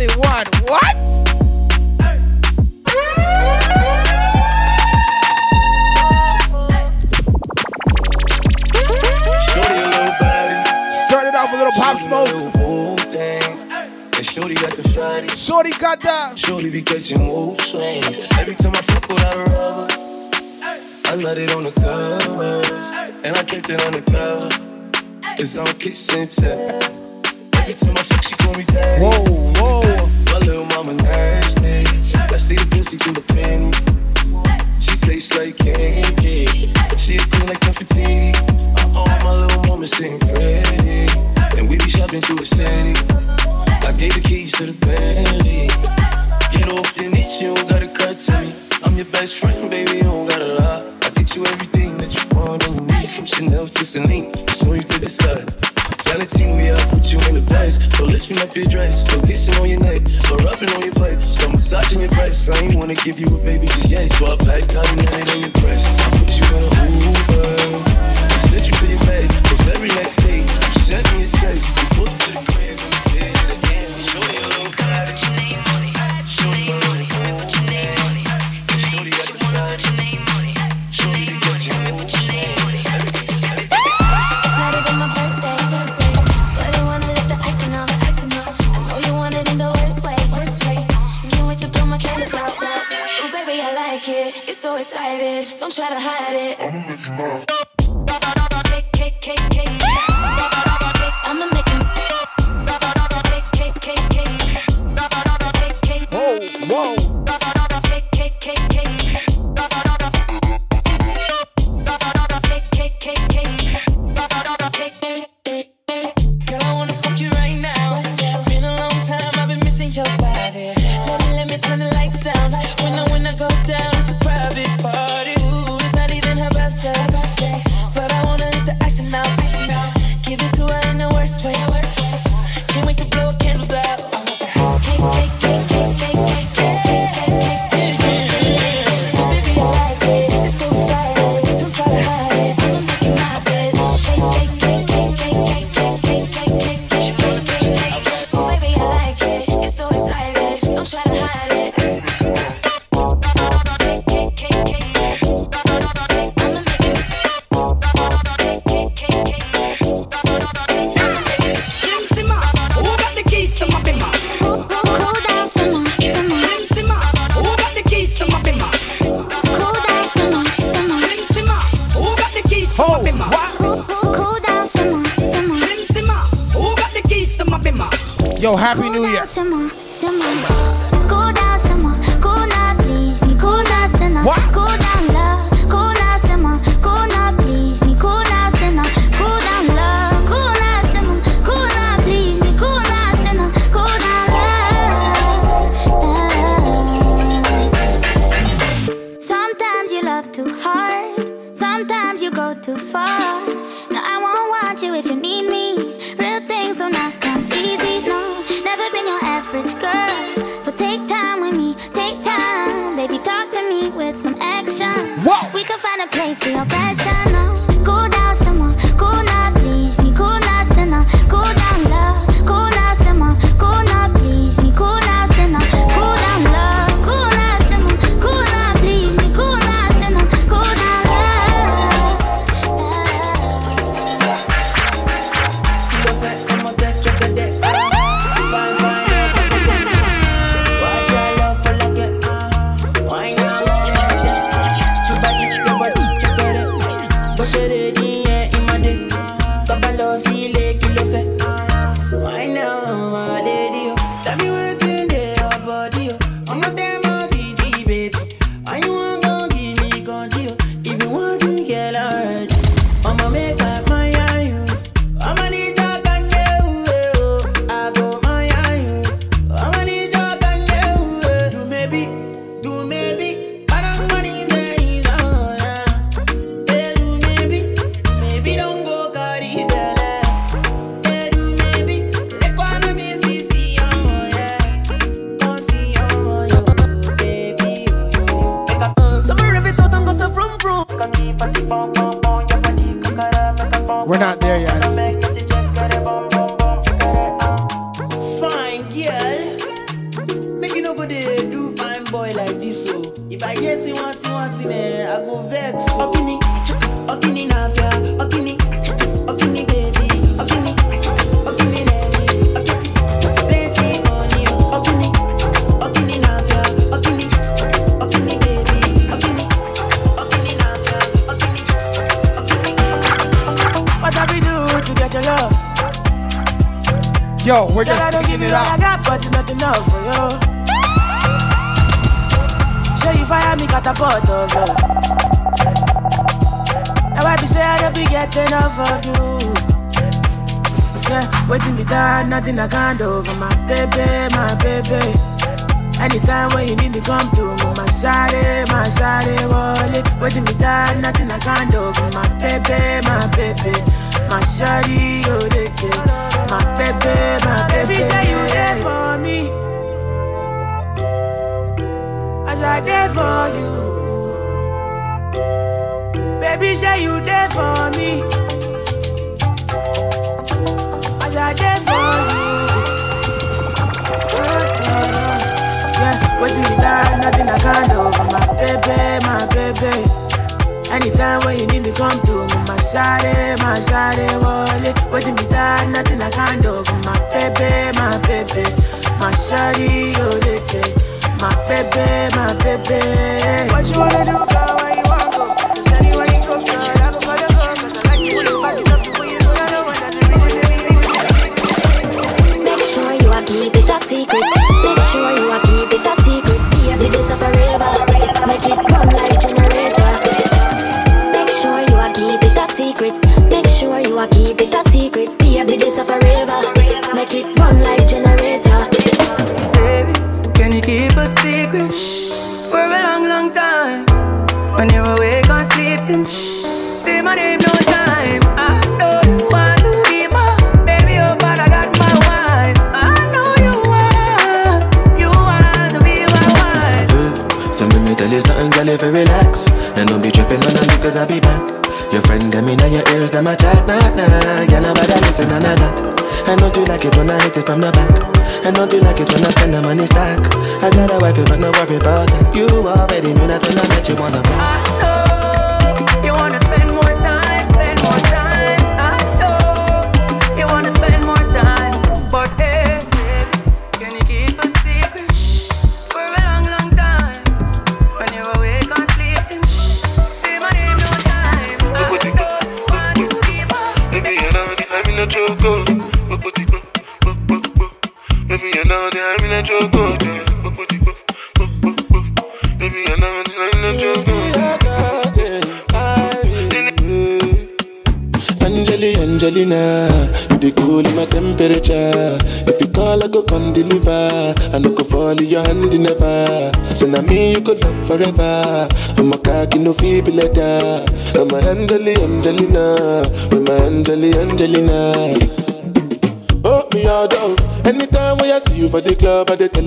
21. What? Started off a little pop smoke. Shorty got the shiny. Shorty got that. Shorty be catching wolf swings. Every time I fuck with her rubber, I let it on the covers, and I kept it on the cover. It's on kitchen tell to my feet, she call me daddy. Whoa, whoa. My little mama nasty. I see the pussy through the pen. She tastes like candy. She a queen like confetti. Oh, my little mama sitting pretty. And we be shopping through the city. I gave the keys to the Bentley. Get off your knees, you don't gotta cut to me. I'm your best friend, baby, you don't gotta lie. I get you everything that you want and you need. From Chanel to Celine, it's on you the sun Gotta team, me up, put you in the place. So lifting up your dress, so kissing on your neck, so rubbing on your face. so massaging your breast. I ain't wanna give you a baby, just yet. So I packed out and it on your breast. I put you in a Uber, I sent you to your bed. The very next day, you sent me a text, you booked to the crib. don't try to hide it. I'ma make you mine.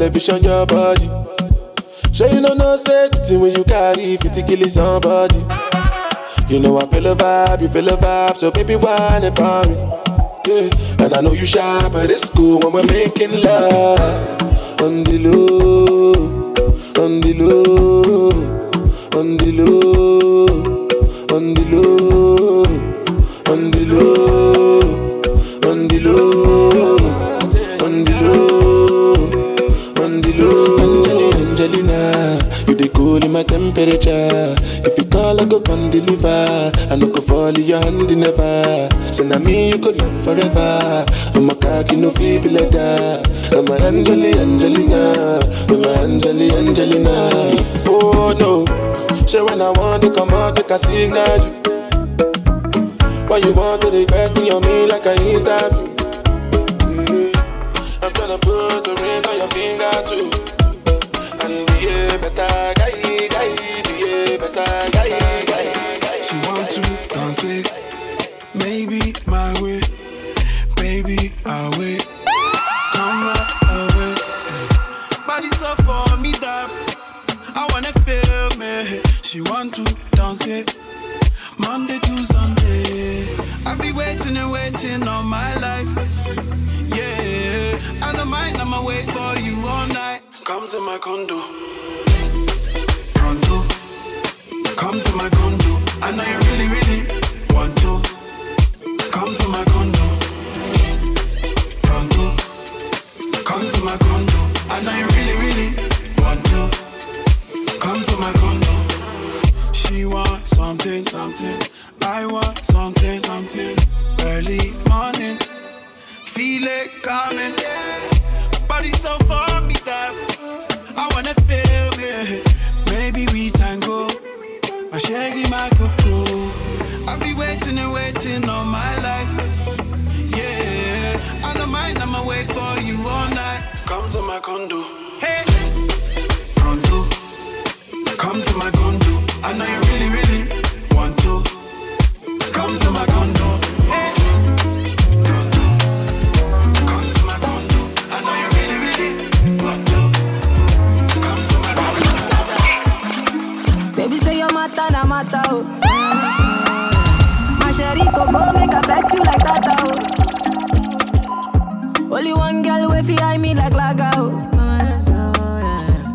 television your body. Sure you know no say when you carry fifty kilos kill somebody. You know I feel a vibe, you feel a vibe, so baby whine about me. Yeah. And I know you shy, but it's cool when we're making love on the low, on the low, on the low, on the low, on the low. dey. If you call, I go come deliver. I no go fall in your hand never. Say na me you go love forever. I'm a cocky no fee be. I'm a Angeli Angelina. I'm a Angeli Angelina. Oh no, say when I want to come out, I can signal you. Why you want to invest in your me like I interview? Mm. I'm tryna put a ring on your finger too. my condo. Pronto, come to my condo. I know you really, really Sherry coco make I bet you like that oh. Only one girl way fi eye me like laga oh.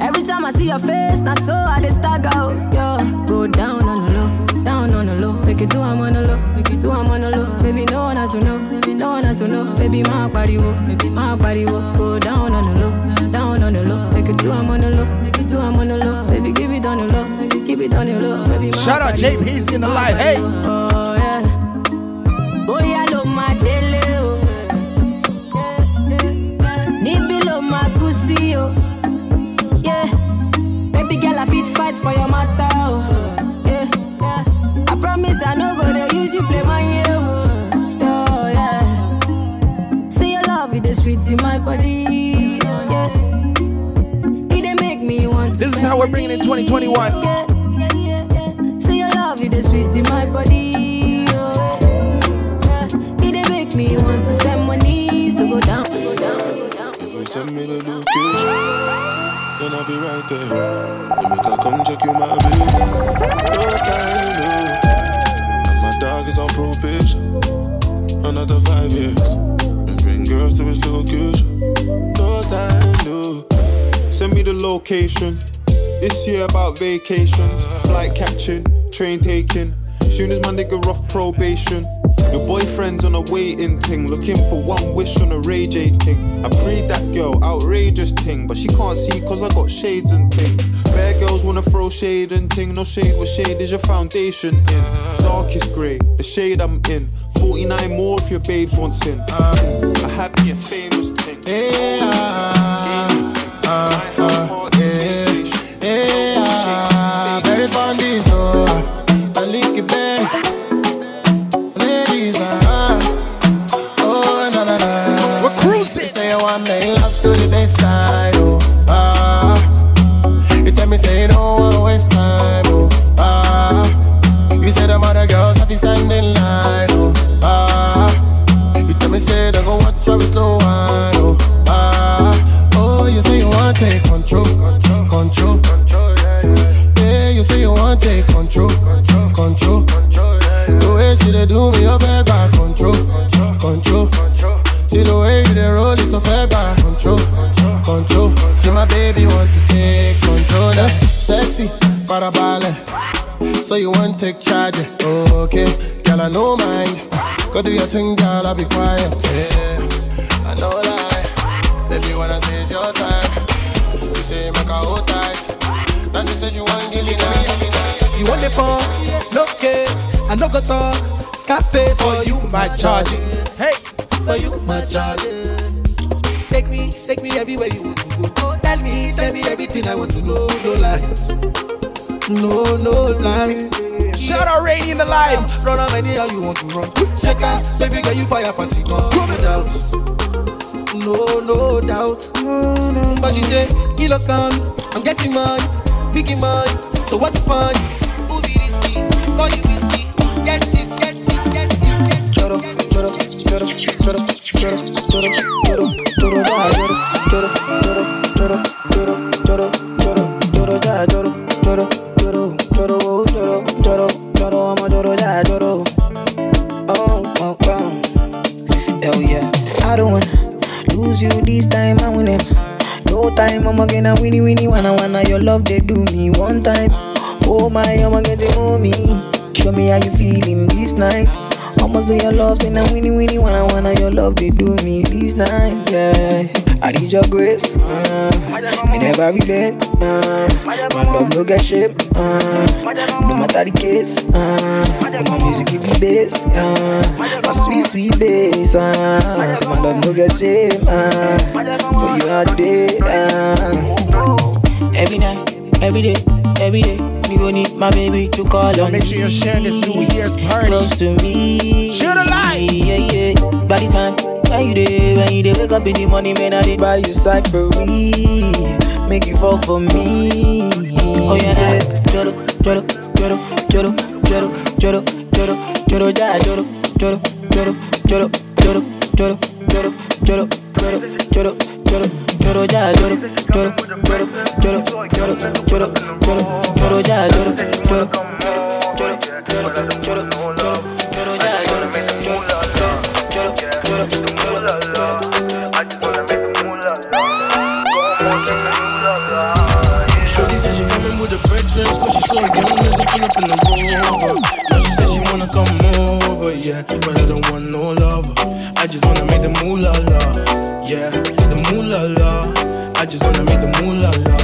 Every time I see your face, na so I dey stagger oh. Yo, go down on the low, down on the low. Make it do I'm on the low, make it do I'm on the low. Baby no one has to know, baby no one has to know. Baby my body wo, baby my body wo. Go down on the low, down on the low. Make it do I'm on the low, make it do I'm on the low. Baby give it on the low, it keep it on the low. Baby my Shout out wo. In the live. Hey. Oh. Bóyá ló máa délé o. Níbí ló máa kú sí o. Baby girl, I fit fight for your matter o. Yeah. Yeah. I promise I no go dey use you play my year o. Oh. oh, yeah. Say your love, it dey sweet in my body. Oh, yeah. It dey make me want to This is how we're bringing in 2021. yeah, yeah, yeah, yeah. Say your love, it is sweet in my body. Dey make me want to spend money. So go down, to go down, to go down. If you send me the location, then I'll be right there. You make I come check you, my baby. No time, no. And my dog is on probation. Another five years. And bring girls to his location. No time, no. Send me the location. This year about vacations, flight catching, train taking. Soon as my nigga off probation. Your boyfriend's on a waiting thing, looking for one wish on a Ray J thing. I prayed that girl, outrageous thing, but she can't see cause I got shades and thing. Bad girls wanna throw shade and thing, no shade, what shade is your foundation in? Darkest grey, the shade I'm in. 49 more if your babes want sin. A happy and famous thing. Very Go do your thing, girl, I'll be quiet. Yeah, I know lie. Baby, when I say it's your time, you say make her hold tight. Now she said you want to give me now. You want it for? No case. I no go talk. Scarface for you, my charge. Shape, uh, no matter the case, uh, my music give me bass, uh, my sweet sweet bass, uh, so my love no get shame, uh, for you all day, uh, every night, every day, every day. Me gon' need my baby to call on Make sure you're sharing this New Year's party. Close to me. Shoot a light. Yeah, yeah. By the time when you dey, when you dey wake up in the morning, man, I dey buy you cyphery. Make you fall for me. Oye, lloro, lloro, lloro, lloro, lloro, lloro, lloro, lloro, ya, lloro, lloro, lloro, lloro, lloro, lloro, lloro, lloro, lloro, lloro, lloro, lloro, ya, lloro, lloro, lloro, lloro, lloro, lloro, lloro, lloro, ya, lloro, lloro, lloro, lloro, lloro, lloro. Yeah, but I don't want no lover. I just wanna make the moolah la, yeah, the moolah la. I just wanna make the moolah la.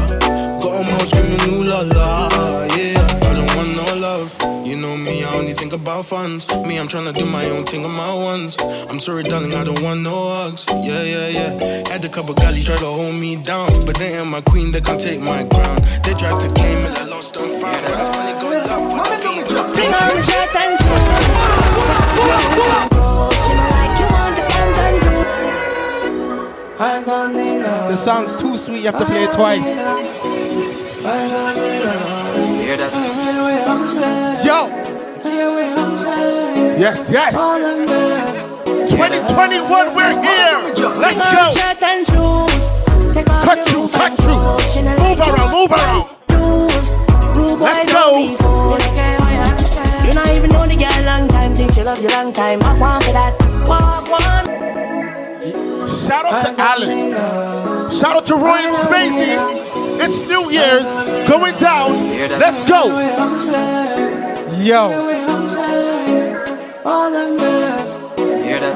Got 'em all screaming ooh la la, yeah. I don't want no love. You know me, I only think about funds. Me, I'm tryna do my own thing on my ones. I'm sorry, darling, I don't want no hugs. Yeah, yeah, yeah. Had a couple galley try to hold me down, but they ain't my queen, they can't take my crown. They tried to claim it, I lost and found. But I only got love for the bees. Bring on shirt and the song's too sweet, you have to play it twice. Yo! Yes, yes! 2021, we're here! Let's go! Cut you, cut you! Move around, move around! Let's go! Love you long time. I want for that. Walk one. Shout out to Alan. Shout out to Roy and Spacey. It's New Year's going down. Let's go. Yo. Hear that?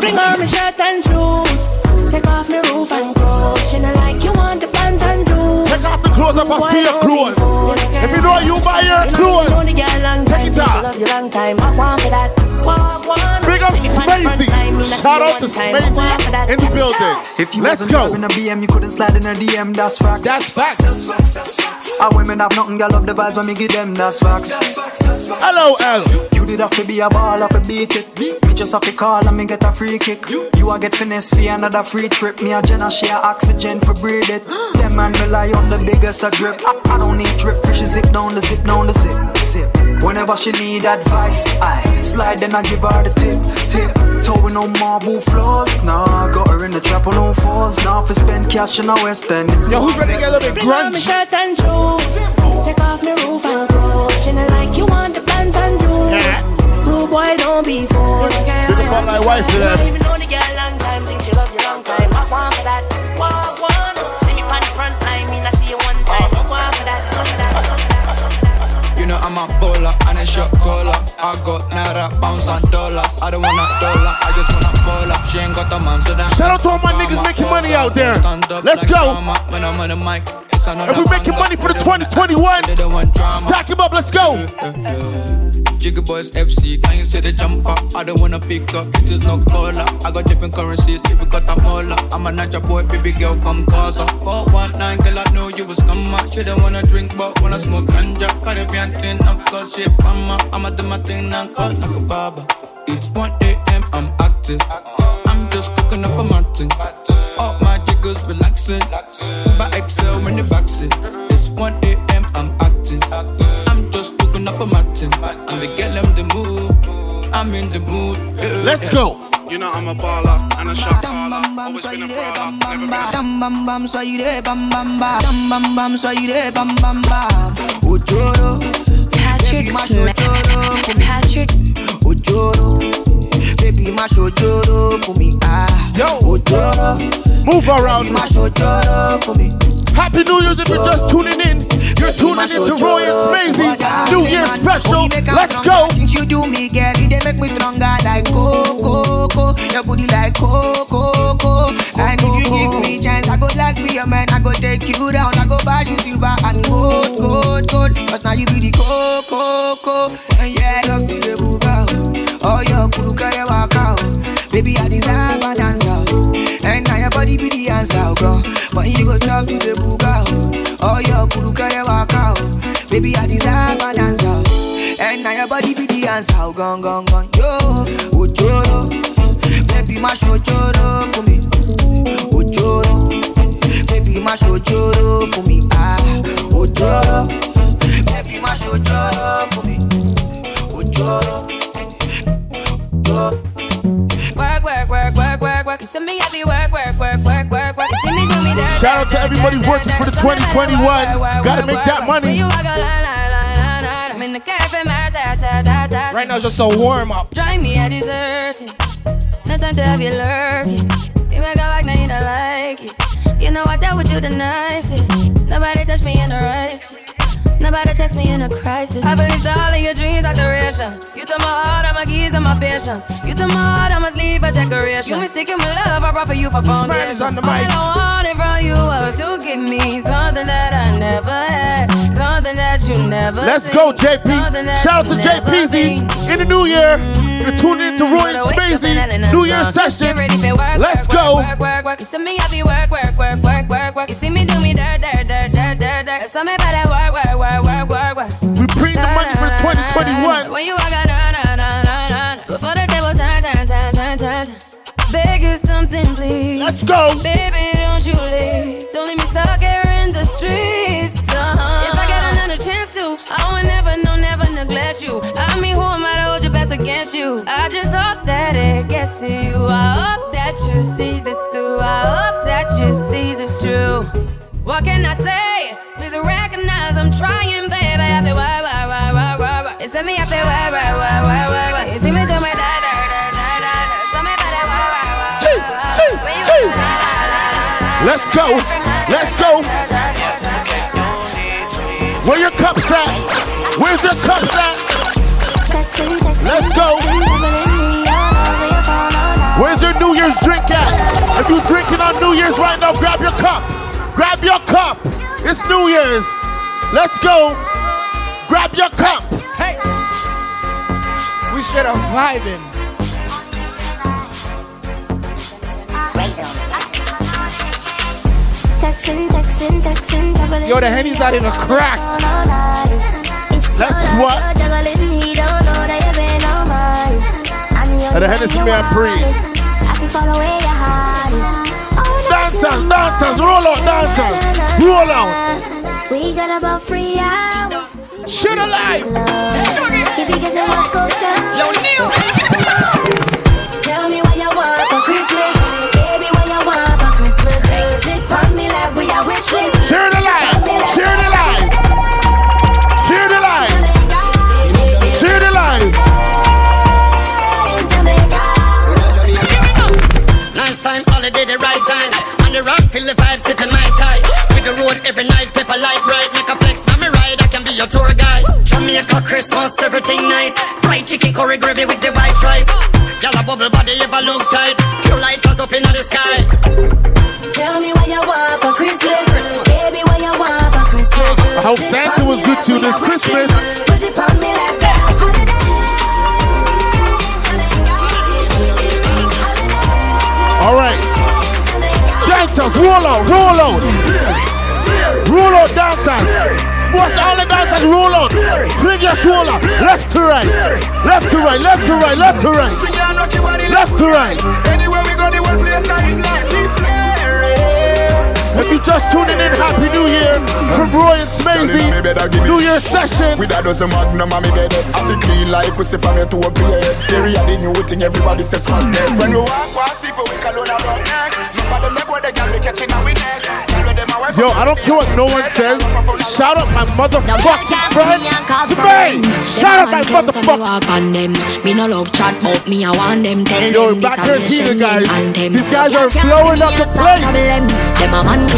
Bring on my shirt and shoes. Take off my roof and clothes. You know, like you want the pants and shoes. Take off the clothes up and feel your clothes. If you know you buy your clothes, take it off. Big up Spacey. Shout out to Spacey in the building. If you Let's go. in a BM, you couldn't slide in a DM. That's facts. That's facts. That's facts. That's facts. Our women have nothing, girl love the vibes when me give them, that's facts. Hello, L. You did have to be a ball, have to beat it. Me just have to call and me get a free kick. You a get finesse for another free trip. Me a Jenna share oxygen for breathe it. Them man rely on the biggest a drip. I, I don't need drip, fish zip down the zip down the zip. Zip. Whenever she need advice, I slide then I give her the tip, tip. Towing on marble floors, nah. Got her in the trap on all fours, now for spend cash in a West End. Yo, who's ready to get a little bit Bring on my shirt and shoes. Take off my roof and clothes. You know, like you want the pants and shoes. Rude boy, don't be fooled. Big up on my wife You today. don't even know the girl long time. Think she love you long time. I want for that. Walk one. See know I'm a bowler and a shot caller. I got naira, pounds and dollars. I don't want a dollar, I just want a baller. She ain't got the man, so that. Shout out to all my niggas making money out there. Let's go. When I'm on the mic, If we're making money for the 2021, stack him up. Let's go. Jiggy Boys FC, can you see the jumper? I don't wanna pick up, it is no caller. I got different currencies, if we got a molar. I'm a Naija boy, baby girl from Gaza. 419, girl, I know you was up. She don't wanna drink, but wanna smoke ganja. Caribbean thing, of course, she up. I'ma do my thing now, cut like a barber. It's 1 a.m., I'm active. I'm just cooking up a mountain. All my jiggers relaxing. Uber XL in the backseat. It's 1 a.m., I'm active. I'm just cooking up a. And we get them the mood. I'm in the mood. Let's go. You know I'm a baller and a shot caller. Always been a brawler, never been a Bam bam bam, soyez des bam bam bam. Bam bam bam, soyez des bam bam bam. Ojoro, Patrick Smith. ojoro for me. Patrick. Ojoro, baby mash ojoro for me. Ah, Yo. ojoro, Move around. baby mash ojoro for me. Happy New Year's if you're just tuning in. You're tuning into Roy and Smazy's New Year special. Let's go. Things you do me, girl, it dey make me stronger like coco, coco. Your booty like coco, coco. And if you give me chance, I go like be your man. I go take you down. I go buy you silver and gold, gold, gold. Cause now you be the coco, coco. And yeah, love to the buga. Oh, your kuru kare waka. oh. Baby, I deserve a dance out. And now your body be the answer, girl. But you go talk to the buga. Oh, your kuru kare waka. oh. Baby, I deserve a dance out. And now your body be the answer, gone, gone, gone. Yo, ojoro. Baby, mash ojoro for me. Ojoro. Baby, mash ojoro for me. Ah, ojoro. Baby, mash ojoro for me. Ojoro. Work, work, work, work. You see me happy work, work, work, work, work, work. You see me do me that. Shout out to everybody working for the 2021. Gotta make that money. Right now, just a warm up. Drive me a dessert. No time to have you lurking. You make a like, now you don't like it. You know I dealt with you the nicest. Nobody touched me in the righteous. Nobody text me in a crisis. I believed all of your dreams are duration. You took my heart, all my keys, and my patience. You took my heart, I must leave a decoration. You mistaken my love, I brought for you for foundation. on the All. I it from you was to give me something that I never had, something that you never. Let's seen, go, JP. Shout out to JPZ seen. in the new year. You're tuning into mm-hmm. Roy and Spacey New Year session. Let's go. Work, work, work. You see me happy work, work, work, work, work, work. You see me do me dirt, dirt, dirt, dirt, dirt, dirt. So me better work, work, work, work. We pre the money for 2021. When you walk out, na na na na na. Before the table turn, turn, turn, turn, turn. Beg you something, please. Let's go. Baby, don't you leave. Don't leave me stuck here in the streets. Uh-huh. If I get another chance to, I will never, no, never neglect you. I mean, who am I to hold your best against you? I just hope that it gets to you. I hope that you see this through. I hope that you see this true. What can I say? Let's go. Let's go. Where your cups at? Where's your cups at? Let's go. Where's your New Year's drink at? If you're drinking on New Year's right now, grab your cup. Grab your cup. It's New Year's. Let's go. Grab your cup. Hey, we should up vibing. Yo, the Henny's not even cracked. That's what? And the Hennessy man pre. Dancers, dancers, roll out, dancers. Roll out. We got about three hours. Shit alive. If you get some what goes down. Yo, Neil. Share the light. Share the light. Share the light. Share the light. Nice time, holiday, the right time. On the rock, feel the vibe, sipping my tie. With the road every night, pepper light bright. Make a flex, now me ride, I can be your tour guide. Jamaica, Christmas, everything nice. Fried chicken, curry gravy with the white rice. Y'all bubble body, ever look tight. Pure light up in the sky. Santa was good to this Christmas. All right. Dancers, roll out, roll out. Roll out, dancers. What's all the dancers roll out? Bring your shoulder. Left to right. Left to right, left to right, left to right. Left to right. Anywhere we go, the whole place I ignite. Keep flaring. If you just tuning in, Happy New Year from Roy and Smazy. New Year session. With a dozen magnum, I'm dead. I feel clean like we say from here to a play. Theory of the new thing, everybody says one day. When we walk past people, we call on our neck. No for them, they go, they can be our neck. Tell me them, my wife. Yo, I don't care what no one says. Shout out my motherfucking friend, Spade. Shout out my motherfucking. Me no love chat, but me I want them. Tell Yo, back here, guys. These guys are blowing up the place.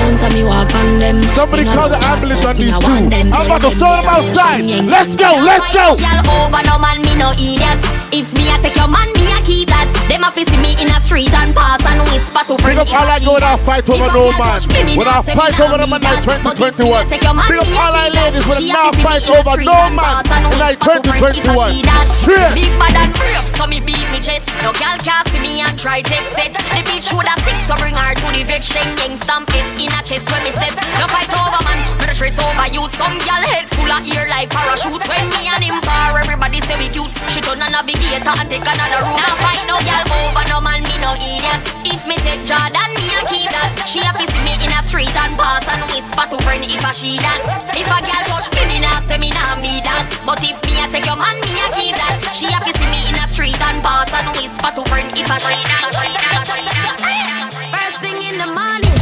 Problem. Them a man alone, so me walk on them. Somebody call the ambulance on these two. I'm about to throw them outside. Let's go, let's go. Girl over no man, me no idiot. If me a take your man, me a keep that. Them a see me in a street and pass and whisper to Big up all I go without fight over no man. Without fight over the man like 2021. Big up all I ladies a now fight over no man in like 2021. Straight. Big bad and brave, so me beat me chest. No girl can't see me and try take set. The bitch would have stick, so bring her to the vex. Sheng gang stamp it in a chest when me step. No fight over man, the stress over youth. Some girl head full of ear like parachute. When me and him par, everybody say we cute. She turn a navigator and take another route. Now fight no girl over no man, me no idiot. If me take Jordan, me a keep that. She a fi see me in a street and pass and whisper to friend if a she that. If a girl touch me, me nah say me nah be that. But if me a take your man, me a keep that. She a fi see me in a street and pass and whisper to friend if a she that.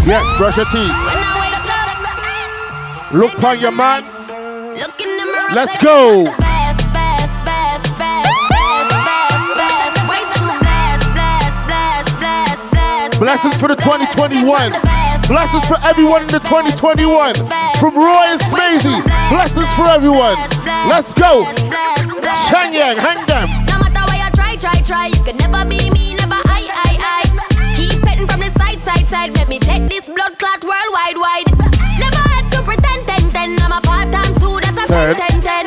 Yes, brush your teeth. When I wake up, Look on your man. look in the mirror. Let's go. Best, best, best. Blessings for the 2021. Blessings for everyone in the 2021. From Roy and Smazy. Blessings for everyone. Let's go. Shang Yang, hang them. No matter you try, try, try, you could never be me, side, side, side. Let me take this blood clot worldwide, wide. Never had to pretend, ten, ten. I'm a five times two, that's a ten, Ten. ten, ten.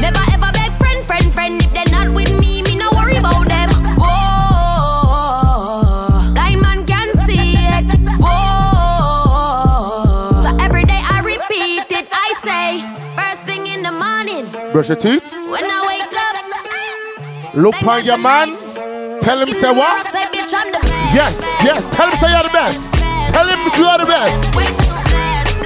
Never ever beg friend, friend, friend. If they're not with me, me no worry about them. Whoa, blind man can see it. Whoa, so every day I repeat it. I say, first thing in the morning Brush your teeth. when I wake up. Look on your man. Tell him say what? Yes, yes. Tell him say you're the best. Tell him you are the best. Wait till the blast,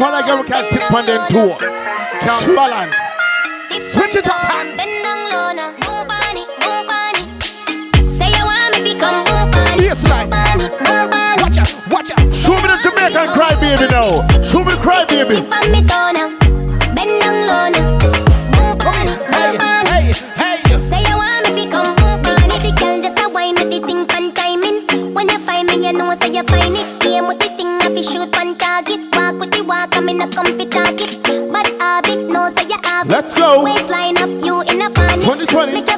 upon a girl can tip on them two. Can't balance. Switch it up, hand. Watch out, watch out. Show me the Jamaican cry baby now. Show me the cry baby.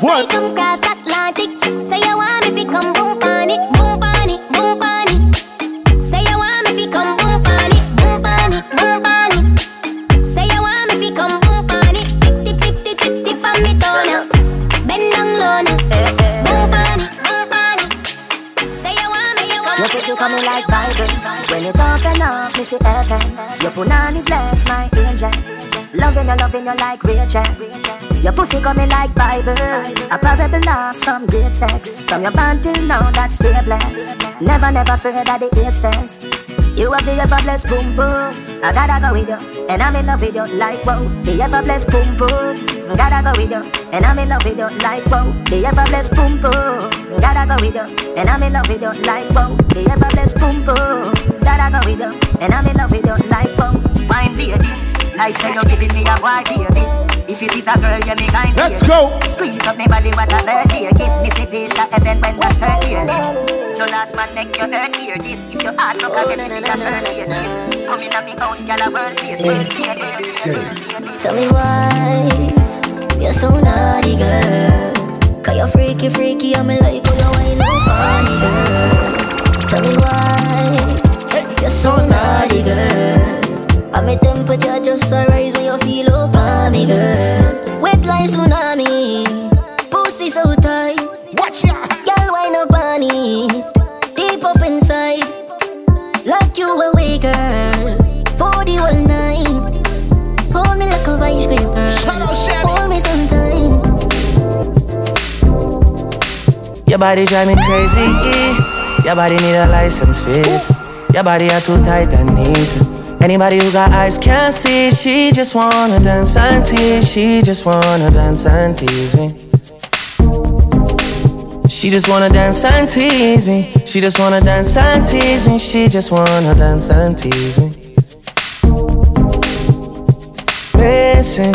What? fly come cross Atlantic. Say you want me fi come boom on it, boom on it, boom on it. Say you want me fi come boom on it, boom on it, boom on it. Say you want me fi come boom on it, tip tip tip tip tip tip on me toe now. Bend down low now, boom on it, boom on it. Say you want me, you want Your pussy coming like Bible. When you open up, me see heaven. Your punani bless my angel. Loving you, loving you like Rachel. Your pussy coming like Bible. A parable of some great sex. From your band till now, that stay blessed. Never, never afraid of the eight stairs. You have the ever blessed boom boom. I gotta go with you, and I'm in love with you like wow. The ever blessed boom boom. Gotta go with you, and I'm in love with you like wow. The ever blessed boom boom. Gotta go with you, and I'm in love with you like wow. The ever blessed boom boom. Gotta go with you, and I'm in love with you like wow. Wine baby, like say you're giving me a white baby. If it is a girl, you me kind Let's go. Squeeze up my body, what a birthday. Give me see piece of heaven when that's her ear lift. Your last man make your earn hear this. If your heart look at me, me a first aid kit. Come in at me house, gyal a world place. Tell me why you're so naughty, girl. Cause you're freaky, freaky, I'm like how you wind up on girl. Tell me why you're so naughty, girl. And my temperature just a rise when you feel up on me, girl. Wet like tsunami, pussy so tight. Watch ya. Girl, wind up on it, deep up inside. Like you away, girl, for the whole night. Hold me like a vice grip, girl. Hold me sometimes. Your body drive me crazy. Your body need a license fit. Your body are too tight and neat. Anybody who got eyes can't see. She just wanna dance and tease. She just wanna dance and tease me. She just wanna dance and tease me. She just wanna dance and tease me. She just wanna dance and tease me. Missing,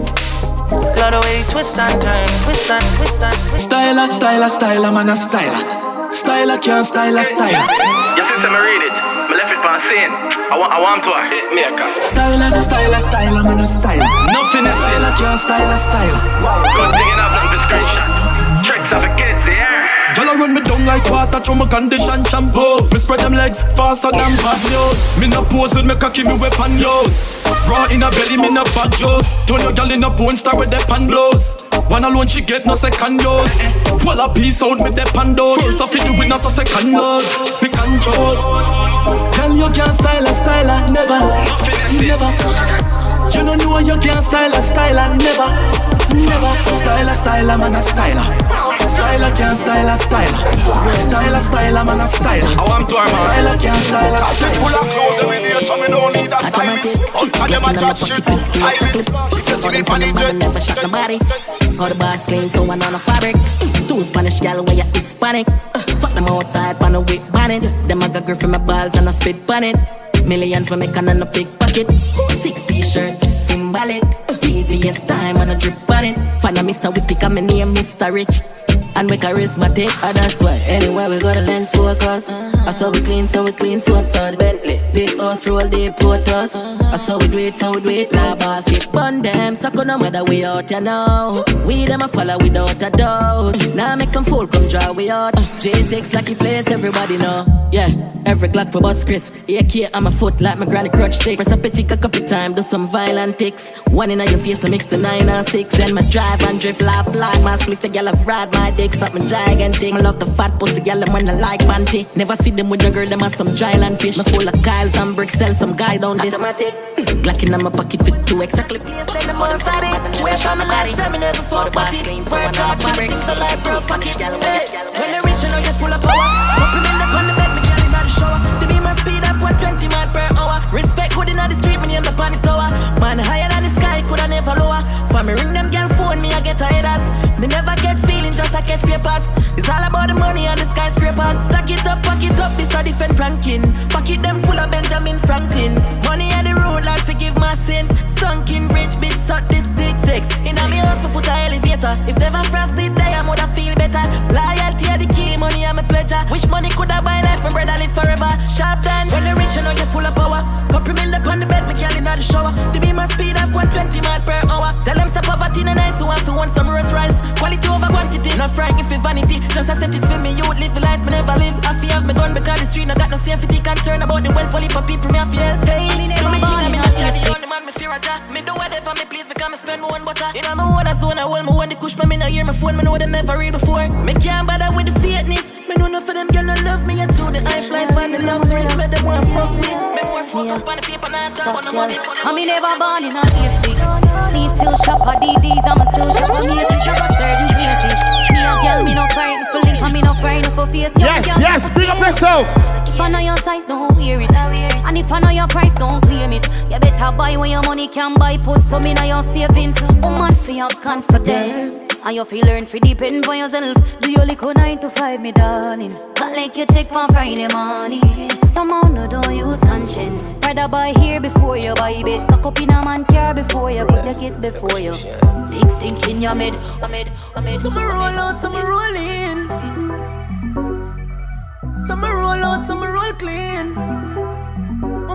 Love the way you twist and turn, twist and twist and twist. Styler, styler, styler, man a styler. Styler can't styler, styler. You see, me read it. Me left it on scene. I want, I want to hit maker. Styler, styler, styler, man a styler. Nothing is styler can't styler, styler. Good thing enough, nothing to screenshot. Tricks of the kids, yeah. Girl, I run me down like water through my condition shampoo. Me spread them legs faster than bad news. Me no pose with me cocky, me weapon use. Raw in a belly, me no bad juice. Turn your girl in a porn star with the pan blows. One alone she get no second use. Well a piece out with the pan dose. First off it do with no second dose. Pick and choose. Girl you can't style a styler, never, never. You don't know you can't style a styler, never, never. Styler, styler, man a styler. Styler can't style a styler. Styler, styler, man a styler. I want to man. Styler can't style a I fit full of clothes every day, so me don't need a stylist. Until them a chat shit, hide it. If you see me on the jet, never shot nobody. How the boss clean, so one on a fabric. Two Spanish gal where you Hispanic. Uh, fuck them outside, pan a wick bonnet. Them a got girl from my balls and I spit bonnet. Millions for make on a big pocket. Six t-shirt, symbolic. VVS time on a drip on it. Find a Mr. Whippy, come my name Mr. Rich. And we charismatic, and oh, that's why anywhere we go the lens focus. I saw we clean, so we clean, so upside Bentley. Big house, roll deep, us. I saw we do so we do it, la boss. Them, on no matter we out, you know. We them a follow without a doubt. Now make some fool come draw we out. J6 lucky place, everybody know. Yeah, every Glock for boss Chris. AK on my foot like my granny crutch stick. Press up a tick a couple time, do some violent ticks. One in your face to mix the nine and six. Then my drive and drift, laugh, fly. My split the gal of ride my dick, something gigantic. I love the fat pussy gal, when I like panty. Never see them with your girl, them on some dry land fish. Me full of Kyles and bricks, sell some guy down this. Glock in my pocket with two extra clip. Then the more side it, swear on my last time, never fall the body. Clean, so one on the brick. Spanish gal, When they reach, you know you're full of power. Compliment up on the bed, me girl in the shower. The beam and speed of 120 mile per hour. Respect good in the street, me name the on the tower. Man higher than the sky, coulda never lower. For me ring them girl phone, me I get headers. Me never get feeling, just I catch papers. It's all about the money and the skyscrapers. Stack it up, pack it up, this a different ranking. Pocket them full of Benjamin Franklin. Money on the road, Lord forgive my sins. Stunking rich bitch, suck this dick six. In a me house, me put a elevator. If never frost did die, I woulda feel better. Loyalty are the key, money I'm a pleasure. Wish money coulda buy life, my brother live forever. Sharp done, when they rich, you know you're full of power. Couple mil up on the bed, me girl in the shower. The beam my speed of 120 mile per hour. Tell them stop poverty, no nice, who want to want some Rolls Royce. Quality over quantity, not frightened for vanity. Just accept it for me, you would live the life me never live. I fear have me gun because the street no got no safety concern about the wealth, poly for people me I feel. Hey, do me thing, me not the only man me fear a job. Me do whatever me please because me spend my own butter. In my own zone, I hold my own the kush, me no hear my phone, me know them never read before. Me can't bother with the fakeness. Me know enough of them girl no love me and so the I fly find the luxury. Me them want fuck me. Me more focus on the paper, not talk on the money. I me never born in a tasty. Me still shop a DDs, I'm a still shop a me shop a certain places. Me a girl, me no frightened for link, and me no frightened for face. Yes, yes, bring up yourself. If I know your size, don't wear it. And if I know your price, don't claim it. You better buy when your money can buy. Put some in your savings. Woman, fi have confidence. And you feel learn fi depend on yourself. Do your liquor nine to five, me darling. But like you check for Friday morning. Somehow no don't use conscience. Rather buy here before you buy bed. Cock up in a man car before you put your kids before you. Big stink in your mid. Some roll out, some roll in. Some roll out, some roll clean.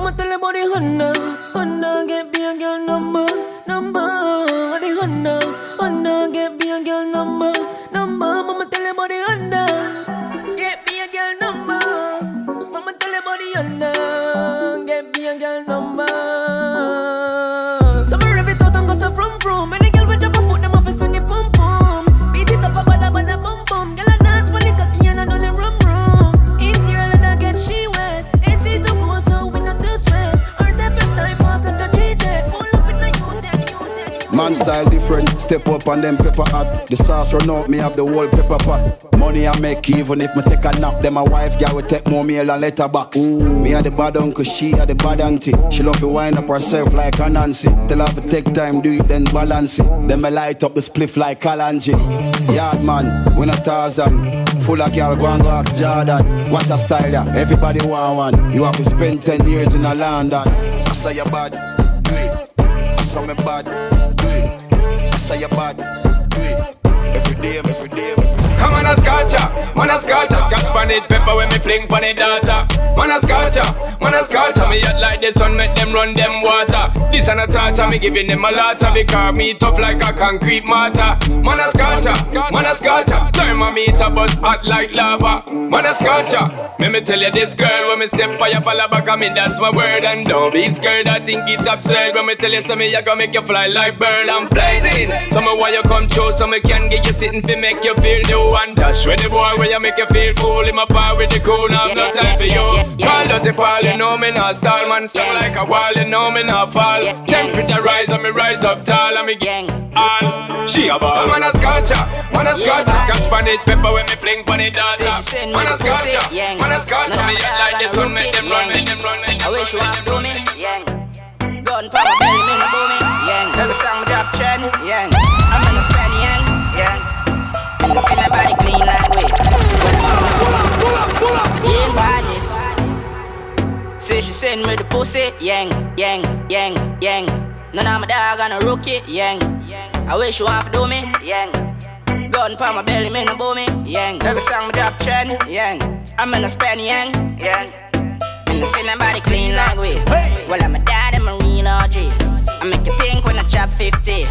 I'ma tell them about the Honda. Honda get be a girl number, number. The Honda, Honda get me a girl number, number. I'ma tell them about the Honda. Get be a girl number. I'ma tell them about the Honda. Get be a girl number. So me rev it out and go so vroom vroom. Any girl with jump a foot, them Man style different, step up and them pepper hot. The sauce run out, me have the whole pepper pot. Money I make even if me take a nap. Then my wife girl will take more meal and letterbox. Ooh. Me a the bad uncle, she a the bad auntie. She love to wind up herself like a Nancy. Tell her to take time, do it then balance it. Then me light up the spliff like Kalanji. Yard man, we not Tarzan. Full of girl, go and go ask Jordan. Watch a style ya, everybody want one. You have to spend 10 years in a London. I say you bad. Saw me bad, do it. I say you bad, do it. Every day, every day, every day. Come on a scotcha, man a scotcha Got pan it pepper when me fling pan it data Man a scotcha, man a scotcha Me hot like this one make them run them water. This an a torture, me giving them a lotta Because me tough like a concrete mortar. Man a scotcha, man a scotcha Thermometer but hot like lava. Man a scotcha Let me tell you this girl When me step fire la back of me that's my word. And don't be scared, I think it absurd. When me tell you something I gonna make you fly like bird. I'm blazing. So me why you come true So me can get you sitting fi make you feel new and dash When the boy where you make you feel full In my power with the cool, now no time for you. Call out the ball, you know me not stall Man. Strong like a wall, you know me not fall. Temperature rise and me rise up tall And me gang all. She a ball. Man a scotcha, man a scotcha Got pan it pepper when me fling pan it dance Man a scotcha, man a scotcha Me hot like this one, make them run, make them run I wish you want to do me, yeah Gun power, belly, me no booming, yeah Every song drop trend, yeah I'm in a span, yeah, yeah and see my body Say she send me the pussy, yang, yang, yang, yang. None of my dog on a rookie, yang. I wish you to do me, yang. Gun pa my belly, me no me, yang. Every song me drop trend, yang. I'm in a span, yang, yang. And I see my body clean like way. Well, I'm a daddy, Marine OG. I make you think when I chop 50.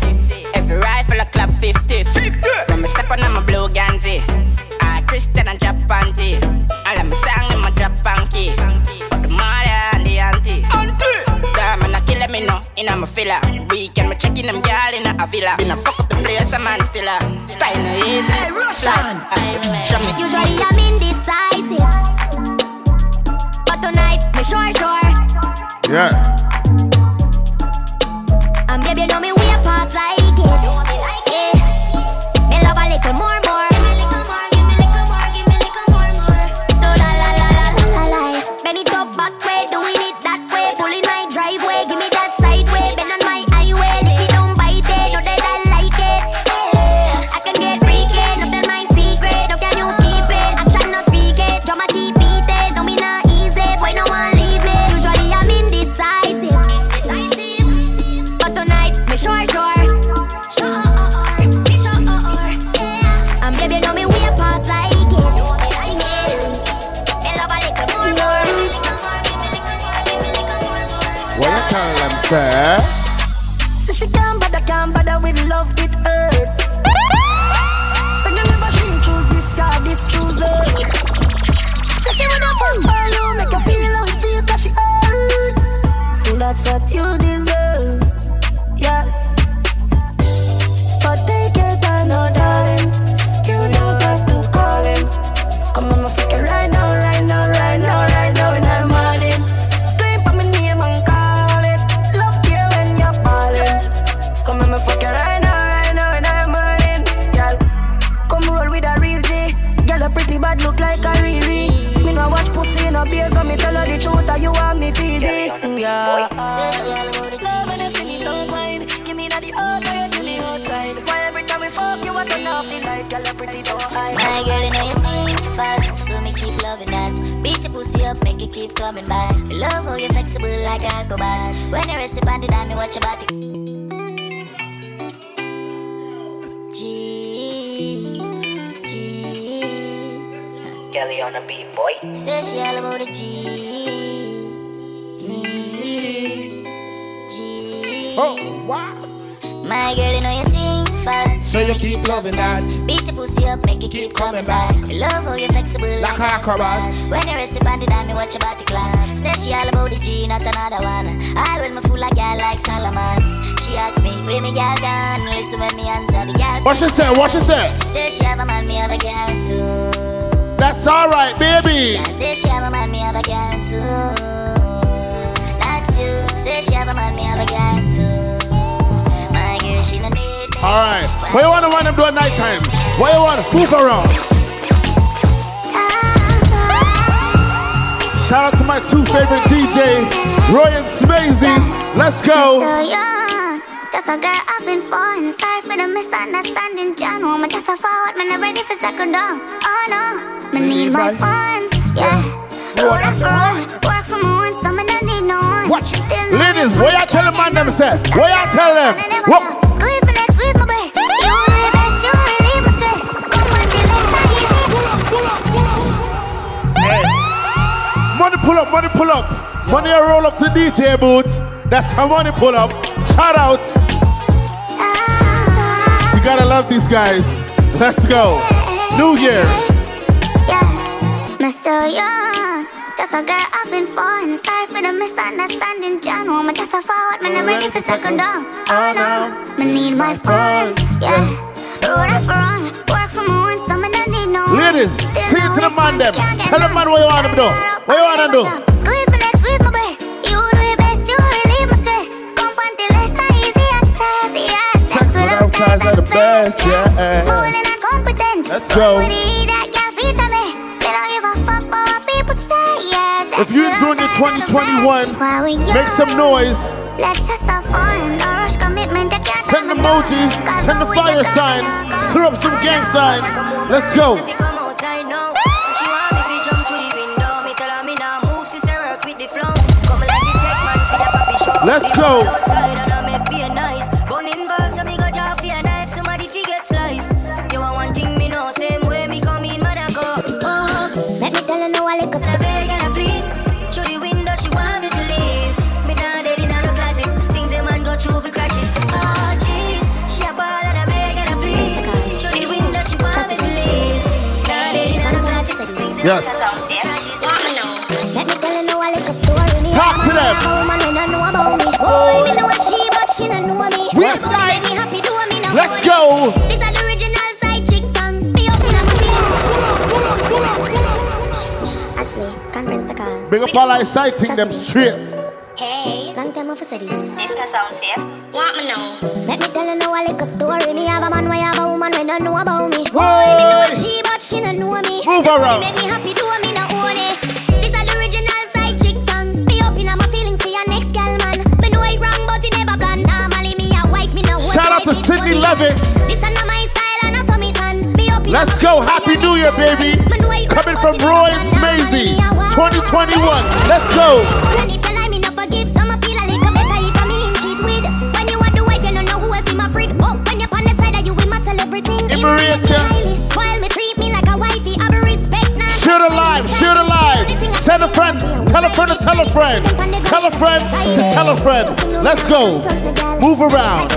Every rifle I clap 50. 50. When me step on I'm a blue Ganzi. I Christian and drop panty. I let me sing in my drop panky. For the mother and the auntie. Auntie. Damn, man, I kill me no. In a my filler. Weekend, me checking them girl in a villa. Been a fuck up the place, a man still a style no easy. Hey, Russian. Show me. Usually I'm indecisive. But tonight, me sure, sure. Yeah. And baby, you know me drama keep me not easy, boy no one leave me. Usually I'm indecisive. But tonight, me sure, sure. Sure, me sure, And baby, know me past like it. Me love a little more, more. What you them, sir? What you coming. Me love how you flexible like acrobat. When you rest upon the dime, me watch your body. G, G. Kelly on the beat, boy. Say she all about the G. Me, G. Oh, wow. My girl, you know you think fat. So you keep loving that. Beat your pussy up, make it keep, coming back. Me Love how you're flexible Like a acrobat. When you rest upon the dime, me watch your body clap. Say she all about the G, not another one. All when me fool like girl like Solomon. She asks me, where me girl gone? Listen when me answer the girl. What she say? What she say? She say she have a man, me have a girl too. That's alright, baby. Yeah, say she have a man, me have a girl too. That's you. Say she have a man, me have a girl too. My girl, she Alright. What you wanna want them do at night time? What you wanna move around? Shout out to my two favorite DJ, Roy and Smazy. Let's go. So young, just a girl having fun. Sorry for the misunderstanding, John. Woman, just a forward, man, I'm ready for second down. Oh no, me need my funds, yeah. Road off run, work for my own, so me don't need no one. Watch it. Still Ladies, what y'all tell them man them say? What y'all tell them? What? Pull up, money pull up. Money I roll up to DJ booth. That's how money pull up. Shout out. You gotta love these guys. Let's go. New Year. Me still young, just a girl having fun. Sorry for the misunderstanding, John. Woman, just a forward, man, I'm ready for second down. Oh no, me need my funds, yeah. Road off run, work for my own, so me don't need no one. Ladies, sing it to the man them. Tell the man what you want to do. What you want to do? Squeeze my leg, squeeze my breast. You do your best, you relieve my stress. Come on, the less easy access, yeah. Sex without Guys are the best, yeah. Moving and competent. Let's go. When you that girl feature me, they don't give a fuck about what people say, yeah. If you're enjoying your 2021, make some noise. Let's just have fun, no rush commitment. Send the emoji, send the fire sign, throw up some gang signs. Let's go. Let's go. Let me tell you now a little Yes. Go. This is the original side chick song. Be up in. Ashley, conference the call. Bring up all I sighting them straight. Hey, long time off for this. This can sound safe. Want me know? Let me tell you now a little story. Me have a man, we have a woman, we don't know about me. Boy, me know a she, but she don't know me. Move Say, around. Make me happy, Be up in Let's go. Happy New Year, baby. it Coming from it Roy. Smazy. Normally me a wife. 2021. Let's go. And if you like me, no forgive. Some a feel a little better if I'm in cheat with. When you are the wife, you don't know who else in my freak. Oh, when you're on the side, you will tell everything. It Him rate treat me ya. highly. Spoil me, treat me like a wifey. I be respect now. Share the live. Share the live. Send a friend. Tell a friend to tell a friend. Tell a friend to tell a friend. Let's go. Move around.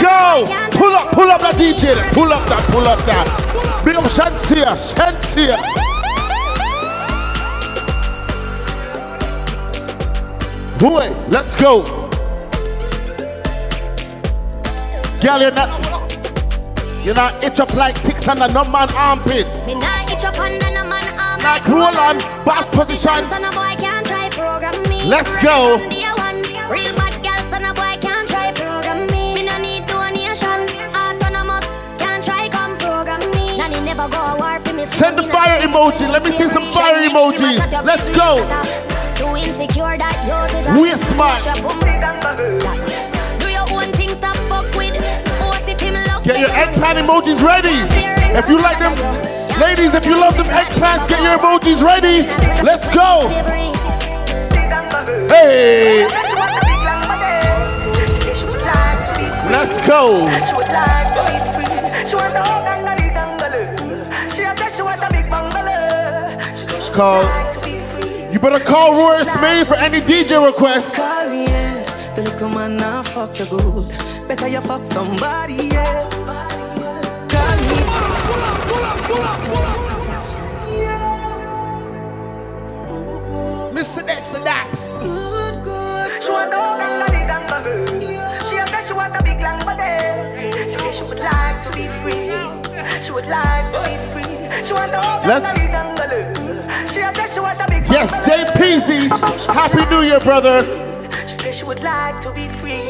Go. Pull up, pull up that DJ. Pull up that, pull up that. Bring up Shantia, Shantia. Boy, let's go. Girl, you're not, you're not itch up like ticks under no man armpits. Me nah itch up under no man arm Like Roland, boss position. So no boy can't try program me. Let's go. Send the fire emoji. Let me see some fire emojis. Let's go. Too insecure that yours is a Waste man. Do your own thing, stop fuck with. What if him love Get your eggplant emojis ready. If you like them, ladies, if you love them eggplants, get your emojis ready. Let's go. Hey. Let's go. call. You better call Royce Smith for any DJ requests. Call me, yeah. The little man now fuck your. Better you fuck somebody else. Call me. Pull up, pull up, pull up, pull up. Yeah. Oh, oh. Mr. Daps. Good, good. She want bubble. She she want a big long body. She she would like to be free. She would like to be free. She want bubble. Yes, Jay Peasy. Happy New Year, brother. She say she would like to be free.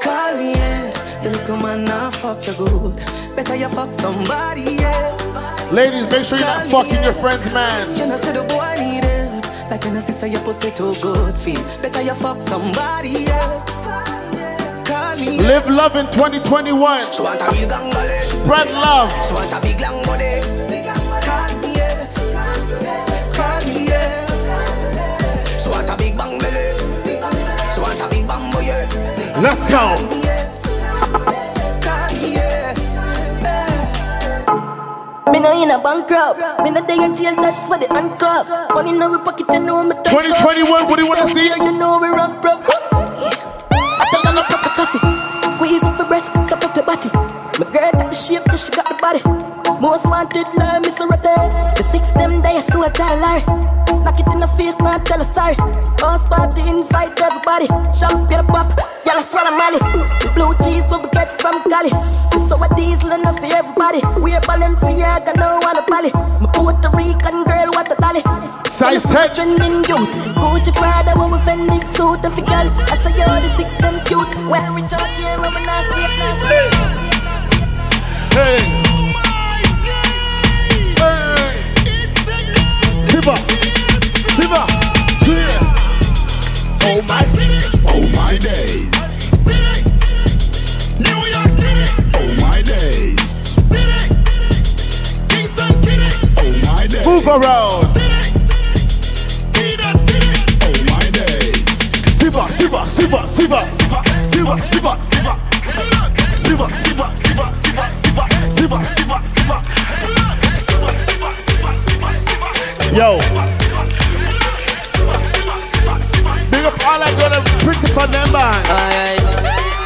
Call me, yeah. The little man now fuck you good. Better you fuck somebody else. Ladies, make sure you're not fucking your friend's man. You know, say the boy need it. Like when I say your pussy too good feel. Better you fuck somebody else. Call me. Live love in 2021. She want a real. Eh. Spread love. Let's go. Me, no in a bankrupt. Me no day in jail, that's what the handcuff. Money in our pocket, you know me. 2021, what do you wanna see? You know we run prof. I tell them a cup of coffee. Squeeze up your breast, cup up your body. My girl got the shape, yeah, she got the body. Most wanted, like Miss Rade. The six them days, so I tell Larry. Knock it in the face, not tell her sorry. Boss party, invite everybody. Champagne pop, y'all swallow Molly. The blue cheese, what we get from Cali. So a diesel enough for everybody. We're Balenciaga, no one a Bali. My Puerto Rican girl, what a dolly. Size 10. Trending youth. Gucci Prada, when we Fendi suit for girl. I say yo, the six them cute. When we talk here, when we nasty, nasty. Siva. Siva. Oh my, City. Oh my days. Oh my days. Siva, Siva, Siva. Siva, Siva, Siva, Siva. Siva, Siva, Siva, Siva, Yo. Big up all I got a pretty for them man. Alright.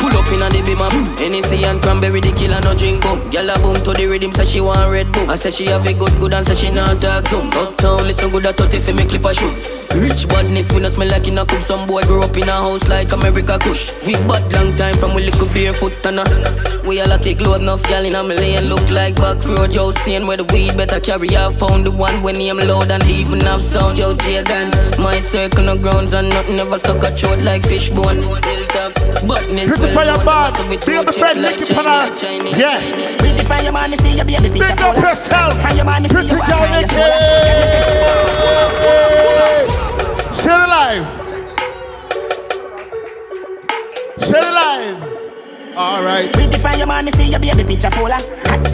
Pull up in a the beamer Hennessy and cranberry the killer no drink boom Gyal a boom to the rhythm say she want red boom. I say she have a good good and say she not talk zoom Uptown listen good at 30 fi me clip a shoe Rich badness, we no smell like in a coop. Some boy grow up in a house like America Kush. We bad long time from we little barefoot and a We all a take load enough gal in a million Look like back road, yo Seeing where the weed better carry half pound The one when name loud and even have sound Yo Jagan, my circle no grounds And nothing ever stuck a throat like fishbone Hilltop, badness Pretty for your man. Big up the friend, Nicky Pana. Yeah. Pretty from your man, me see you be a big picture Big up full of- yourself. From your man, me see Pretty you walk girl, your Nicky. shoulder. Girl, you sexy. Share the live. Share the live. All right. Pretty from your me see you be a big picture full of.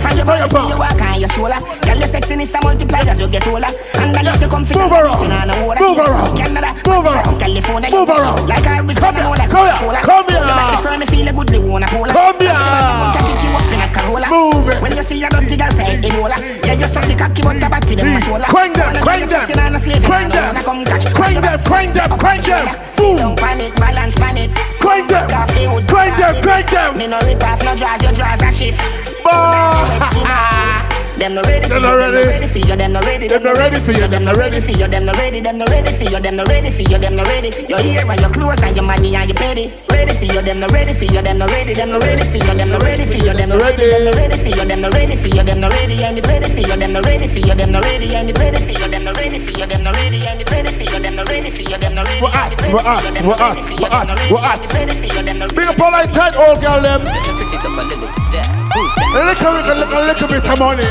From your me see you walk on your shoulder. Girl, your sexiness a multiply as you get older. And love to come fit Move around. Move around. Canada, Move around. California, Move around. Like I was Come coming here. like Come here. Come here. Your body firm, me feel a good, they wanna hold Come here. Want to kick you up in a Corolla. Move it. When you see a dirty girl say Ebola. Yeah, you suck the cocky, but the body them a swola. Crank them, get them. you chatting on a slave, Crank and I them. wanna come catch. Crank them, crank them, crank them. Sit down pan it, balance pan it. Crank them. Off the wood, Crank them, crank them. Me no rip off no draws, your draws a shift. Ready ah. for Them you, no them no ready. ready for you, them no ready, Them no ready for you, them no ready for you, them no ready, them no ready for you, them no ready for you, them no ready. Your ear and your clothes and your money and your petty. Ready for you, them no ready for you, them no ready, them no ready for you, them no ready for you, them no ready, them no ready for you, them no ready for you, them no ready, and it ready for you, them no ready for you, them no ready, and it ready for you, them no ready for you, them no ready, and it ready for you, them no ready for you, them no ready. We're at, we're at, we're at, we're at, we're at. Big up all I tight old girl them. Just switch it up a little bit there A little, little, bit of money.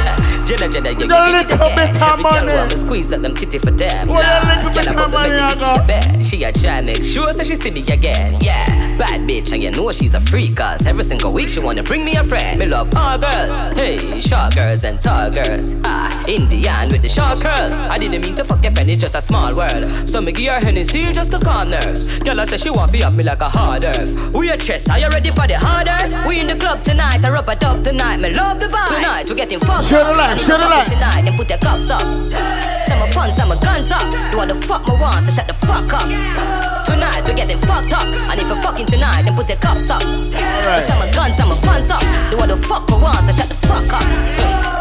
Jenna, Jenna, you Just a little bit of money. Every girl squeeze up them titty for them. Oh, yeah, little bit of money, I. She a try make sure so she see me again. Yeah, bad bitch, and you know she's a freak. Cause every single week she wanna bring me a friend. Me love all girls. Hey, short girls and tall girls. Ah, Indian with the short curls. I didn't mean to fuck your friend, it's just a small world. So me give her Hennessy just to calm nerves. Girl, I say she want to up me like a hard earth. We a chess, are you ready for the hard earth? We in the club tonight, I rub a dub tonight. Me love the vibe. Tonight, we're getting fucked Share up. the light, And share the light. Tonight, then put your cups up. Some my fun, some my guns up. Do what the fuck me want, so shut the fuck up. Tonight, we're getting fucked up. And if you fucking tonight, then put your cups up. Some my guns, some my funds up. Do what the fuck me want, so shut the fuck up.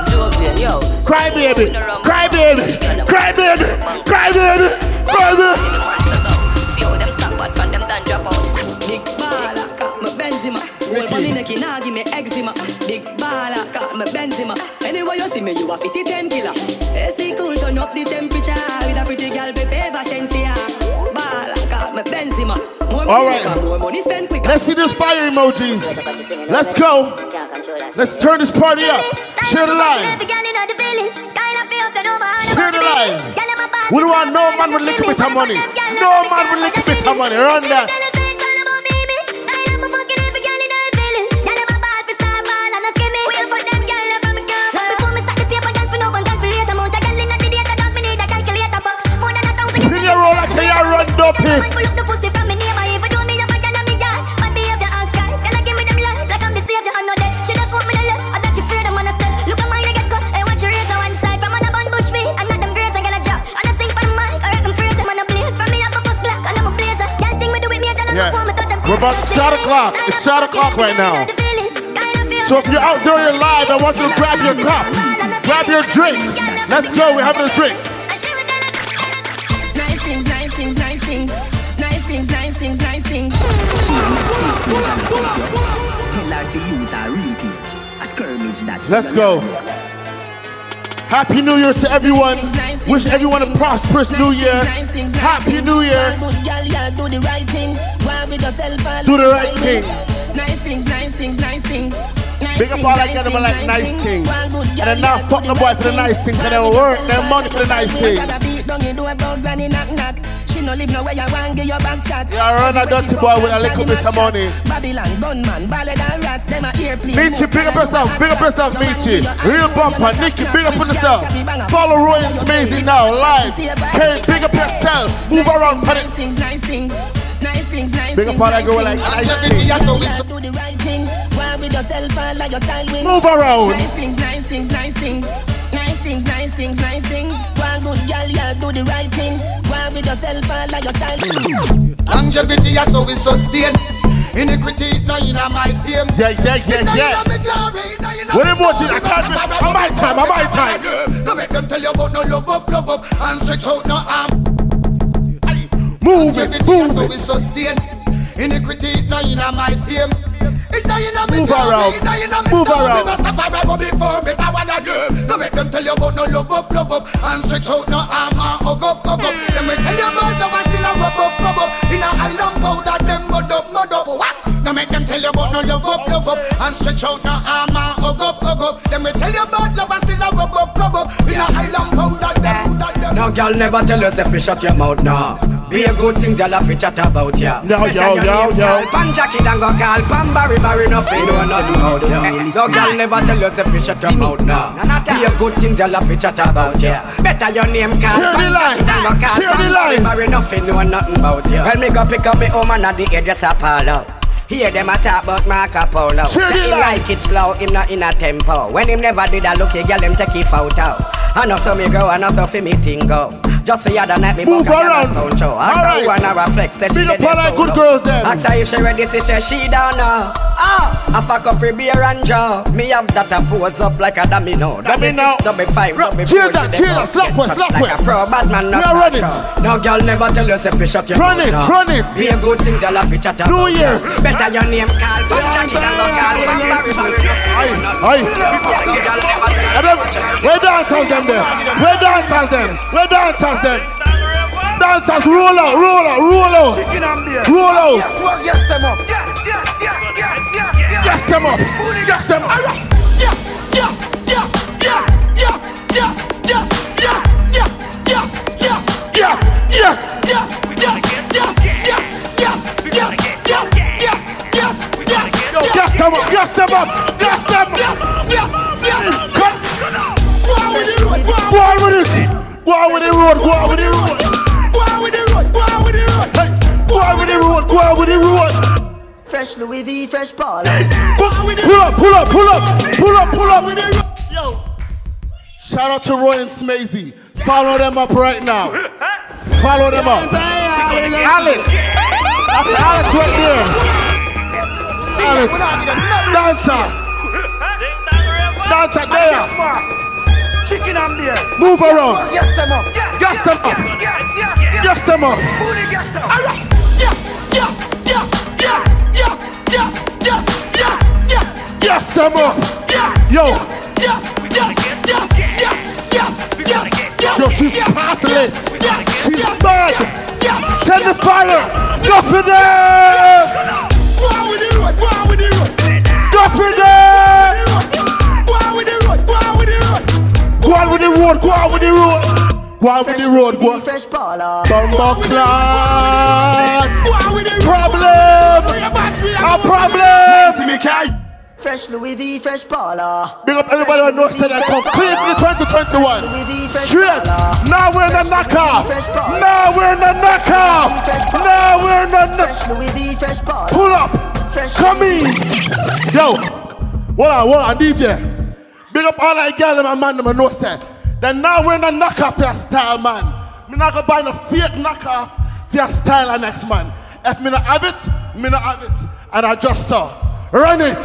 Jovian, yo. Cry baby, cry baby, cry baby, cry baby, cry baby. See how them stop, but from them done drop out. Big baller, got my Benzema. Hold Money neck nah give me eczema. Big you see me, you a fi see ten killer. AC cool, turn up the temperature with a pretty girl, be favor Shenseea. Baller, call me Benzema. More All right. make her, more money spend quicker. Let's see this fire emojis. Let's go. Let's turn this party up. Share the line. Share the line. We don't want no man with little bit of money. No man with little bit of money. Run that. Run dopey. Yeah. We're about to shot o'clock. It's shot o'clock right now. So if you're out there, you're live, I want you to grab your cup, grab your drink. Let's go. We're having a drink. Let's go. Happy New Year's to everyone. Wish everyone a prosperous New Year. Happy New Year. Do the right thing. Nice things, nice things, nice things. Big up all nice gentlemen things, like nice things. And then now fuck the boy for the nice things. And then work their money for the nice things. No live nowhere, you want give your back shot. Yeah, run a dirty boy with a little bit of money. Babylon, gunman, ballad and rats, them a earplane. Michi, big up yourself, big up yourself, Michi. Real bumper, Nicky, big up on yourself. Follow Roy and Smazy now, live. Hey, big up yourself. Move around, put it. Nice things, nice things. Nice things, nice Big up that girl like nice things. Do the right thing. Why with yourself and like your style. Move around. Nice things, nice things, nice things. Nice things, nice things, nice things. One good girl, yeah, do the right thing. Why with yourself and like your style. Longevity is how we sustain. Iniquity no in my fame. Yeah, yeah, yeah, yeah. What emoji? I can't. I'm my time. I'm my time. No make them tell you about no love up, love up, and stretch out no arm. Move it, move it. so we sustain. Iniquity no in my fame. It no in my Move around. it no in my Move around. Rastafari go before me, I wanna do. No make them tell you about no love up, love up, and stretch out no arm and hug up, hug up. Let me tell you about love and still a rub up, rub up. In a island powder, them mud up, mud up. What? No make them tell you about no love up, love up, and stretch out no arm and hug up, hug up. Let me tell you about love and still a rub up, rub up. In a island powder, them, that, them. No girl never tell us if you shut your mouth now. Be a good thing, y'all have chat about ya. Yo, yo, yo, yo. Pan Jackie and go call Pan Barry Barry nothing know nothing about ya. No girl never tell us if you shut your mouth now. Be a good thing, y'all have to chat about ya. Better your name call Share the Pan line. Jackie and go call Share the Pan Barry line. Barry nothing know nothing about ya. Well me go pick up me woman at the hairdresser parlor. Hear them a talk about Marco Polo. Share Say the him line. like it slow, him not in a tempo. When him never did a looky, girl him take it photo. I know so me go, I know so fi me thing go. Just the other night me Move around. stone show. Ask her who wanna reflex, say she Big up dead all that so good girls them. Ask her if she ready, she say she don't know. Ah, I fuck up her beer and jaw. Me have that a pose up like a domino. Domino. double five, double four, that, she cheers dey that, slap one, slap like a pro bad man, no are start No girl never tell us if you shut your Run it, run it. Be a good thing, y'all to chat about New. Year. Better your name call Jackie than go call Pan Barry Barry Aye. tell And then, where dancers them there? Where dancers them? Where dancers them? Dancers, roll out, roll out, roll out. Roll out. Yes, them up. Yes, them up. Yes, them up. Yes, yes, yes, yes, yes, yes, yes, yes, yes, yes, yes, Yes, yes. yes, yes, yes, yes, yes, yes, yes, yes, yes, yes, Yo, yes, them up. Yes, them up. Yes, them Go on with the road. Go on with the road. go on with the road, go on with the road. Hey, go on with the road. Go on with the road. Fresh Louis V, fresh Paul. Pull up, pull up, pull up, pull up, pull up. Yo, shout out to Roy and Smazy. Follow them up right now. Follow them up. Alex. That's Alex right there. Alex. Dancer. Dancer there. Chicken and beer. Move around. Yes, them up. Gas them up. Gas them up. Alright. Yes, yes, yes, yes, yes, yes, yes, yes, Mess them up. Yo. Yo, she's passing it. She's bad. Send the fire. Go for them. Go for them. Go on with the road. Go on with the road. Go on with the road, boy. Fresh baller. Bumbo clock. Problem. A problem. Fresh Louis V, fresh baller. Big up everybody who knows that complete the 2021. Straight. Now we're in the knockoff. Now we're in the knockoff. Now we're in the Fresh Louis V, fresh baller. Pull up. Come in. Yo. Hold on, hold on, DJ. Big up all that girl and my man, them know that. Then now we're in the knockoff for your style, man. Me not gonna buy no fake knockoff for your style and next man. If me not have it, me not have it. And I just saw. Run it.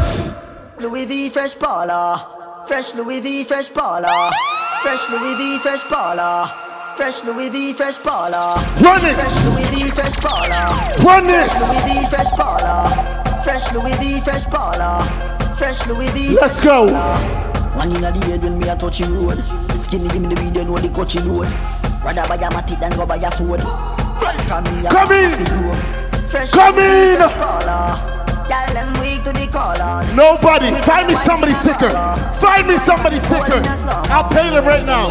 Louis V, fresh baller. Fresh Louis V, fresh baller. Fresh Louis V, fresh baller. Fresh Louis V, fresh baller. Run it. Fresh Louis V, fresh baller. Run it. Fresh Louis V, fresh baller. Fresh Louis V, fresh baller. Fresh Louis V. Let's go. One in the head when me a touch you road. Skinny give me the video, know the coachy load. Rather buy a matic than go buy a sword. Run from me. a Come in. Fresh Come in. fresh baller. Y'all them weak to the collar. Nobody. Find me somebody sicker. Find me somebody sicker. I'll pay them right now.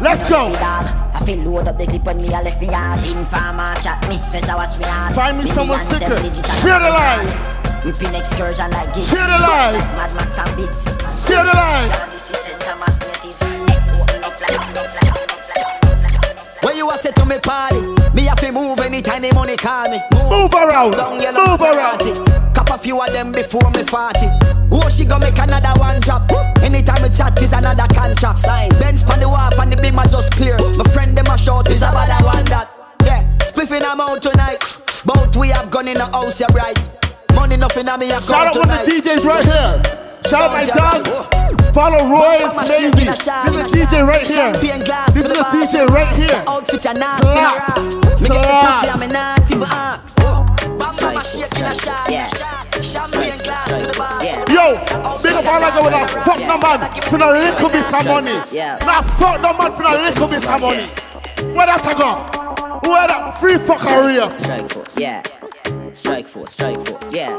Let's go. I feel load up the clip when me a left me hard Informer chat me, face watch me hard Find me someone sicker. Share the line. We pin excursion like gigs Share the line. Mad Max and Biggs Share the line. Yeah, this is St. Thomas native Open up like, open up like, open up like When you a say to me party, me have to move anytime the money call me. Move around. Down your Move Maserati. Cop a few of them before me party. Oh, she gonna make another one drop. Anytime we chat is another contract. Sign. Benz pan the wharf and the beam are just clear. My friend them a short is about that one that. Yeah, spliffing I'm out tonight. Both we have gone in the house, you're right. Money nothing on me account Shout out one of the DJs right here. Shout out my dog. Follow Roy Smazy. This is the DJ right here. This is the DJ right here. Outfit a nasty in a Slap. ass. Me get the Slap. pussy and me not even ask. Bam bam shake in a shot. Champagne glass to the bar. Yo, big up all I go with that fuck no man for a little bit of money. Yeah. Nah, fuck no man for a little bit of money. Where that I go? Where that free fuck career? Strike force, yeah. Strike force, strike force, yeah.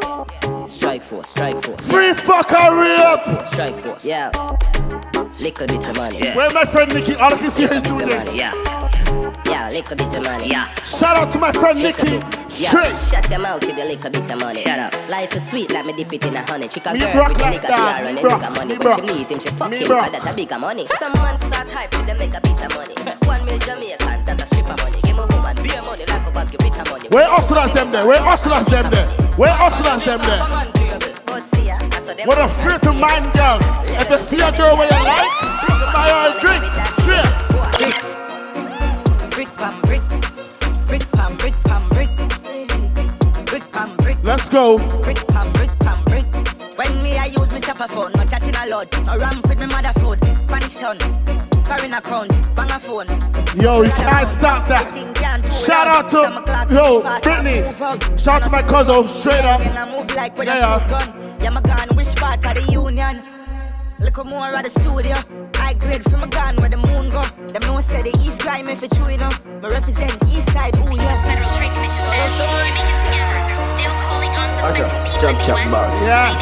Strike force, strike force. Free fuck career. Force, strike force, yeah. Little bit of money. Yeah. Where my friend Nicky? All I can see is doing this. money, yeah. Yeah, little bit of money. Yeah. Shout out to my friend Nicky. Yeah, Straight. shut your mouth with a little bit of money. Shut up. Life is sweet like me dip it in a honey. Chick a Me girl broke with a nigga that. here and a nigga money. Me When she broke. meet him, she fuck Me him broke. cause that a bigger money. Some man start hype with them make a piece of money. One mil Jamaican, that a strip of money. Give me woman, beer money like a bag, give it a money. Where hustlers them there? Where hustlers them there? Where hustlers them there? But see ya, I saw them What a free to mind girl. If you see a girl where you like, buy her a drink. Straight. Let's go. Brick pam brick pam brick When me I use me chopper phone No chatting a lot No ramp with me mother food Spanish town Foreign account Bang a phone Yo, you can't stop that. Shout out to yo Brittany. Shout out to my cousin. Straight up. And I move like with a Yeah. Yeah my gun Which part of the union Look more at the studio I grade from a gun where the moon go Them know say the east crime if it's true you know Me represent east side ooh yeah Federal Trade Commission scammers are still calling on Acha, chop chop boss. Yeah.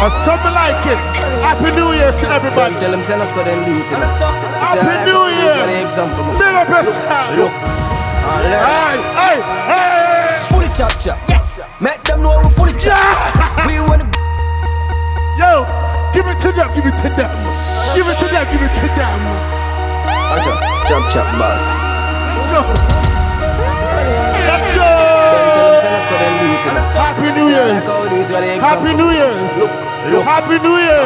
Or something like it. Happy New Year to everybody. Tell them send us so them do it. you know. Happy say, I like New to do it Year. for the example. my Big up yourself. Look. Hey, hey, hey. Fully chop chop. Make them know we're fully chop. We wanna Yo, give it to them, give it to them. Give it to them, give it to them. Acha, chop chop boss. Let's go. Tell them Happy New Say, I Year's. like how we do it for the Happy. New Year! Look, look. Happy New Year!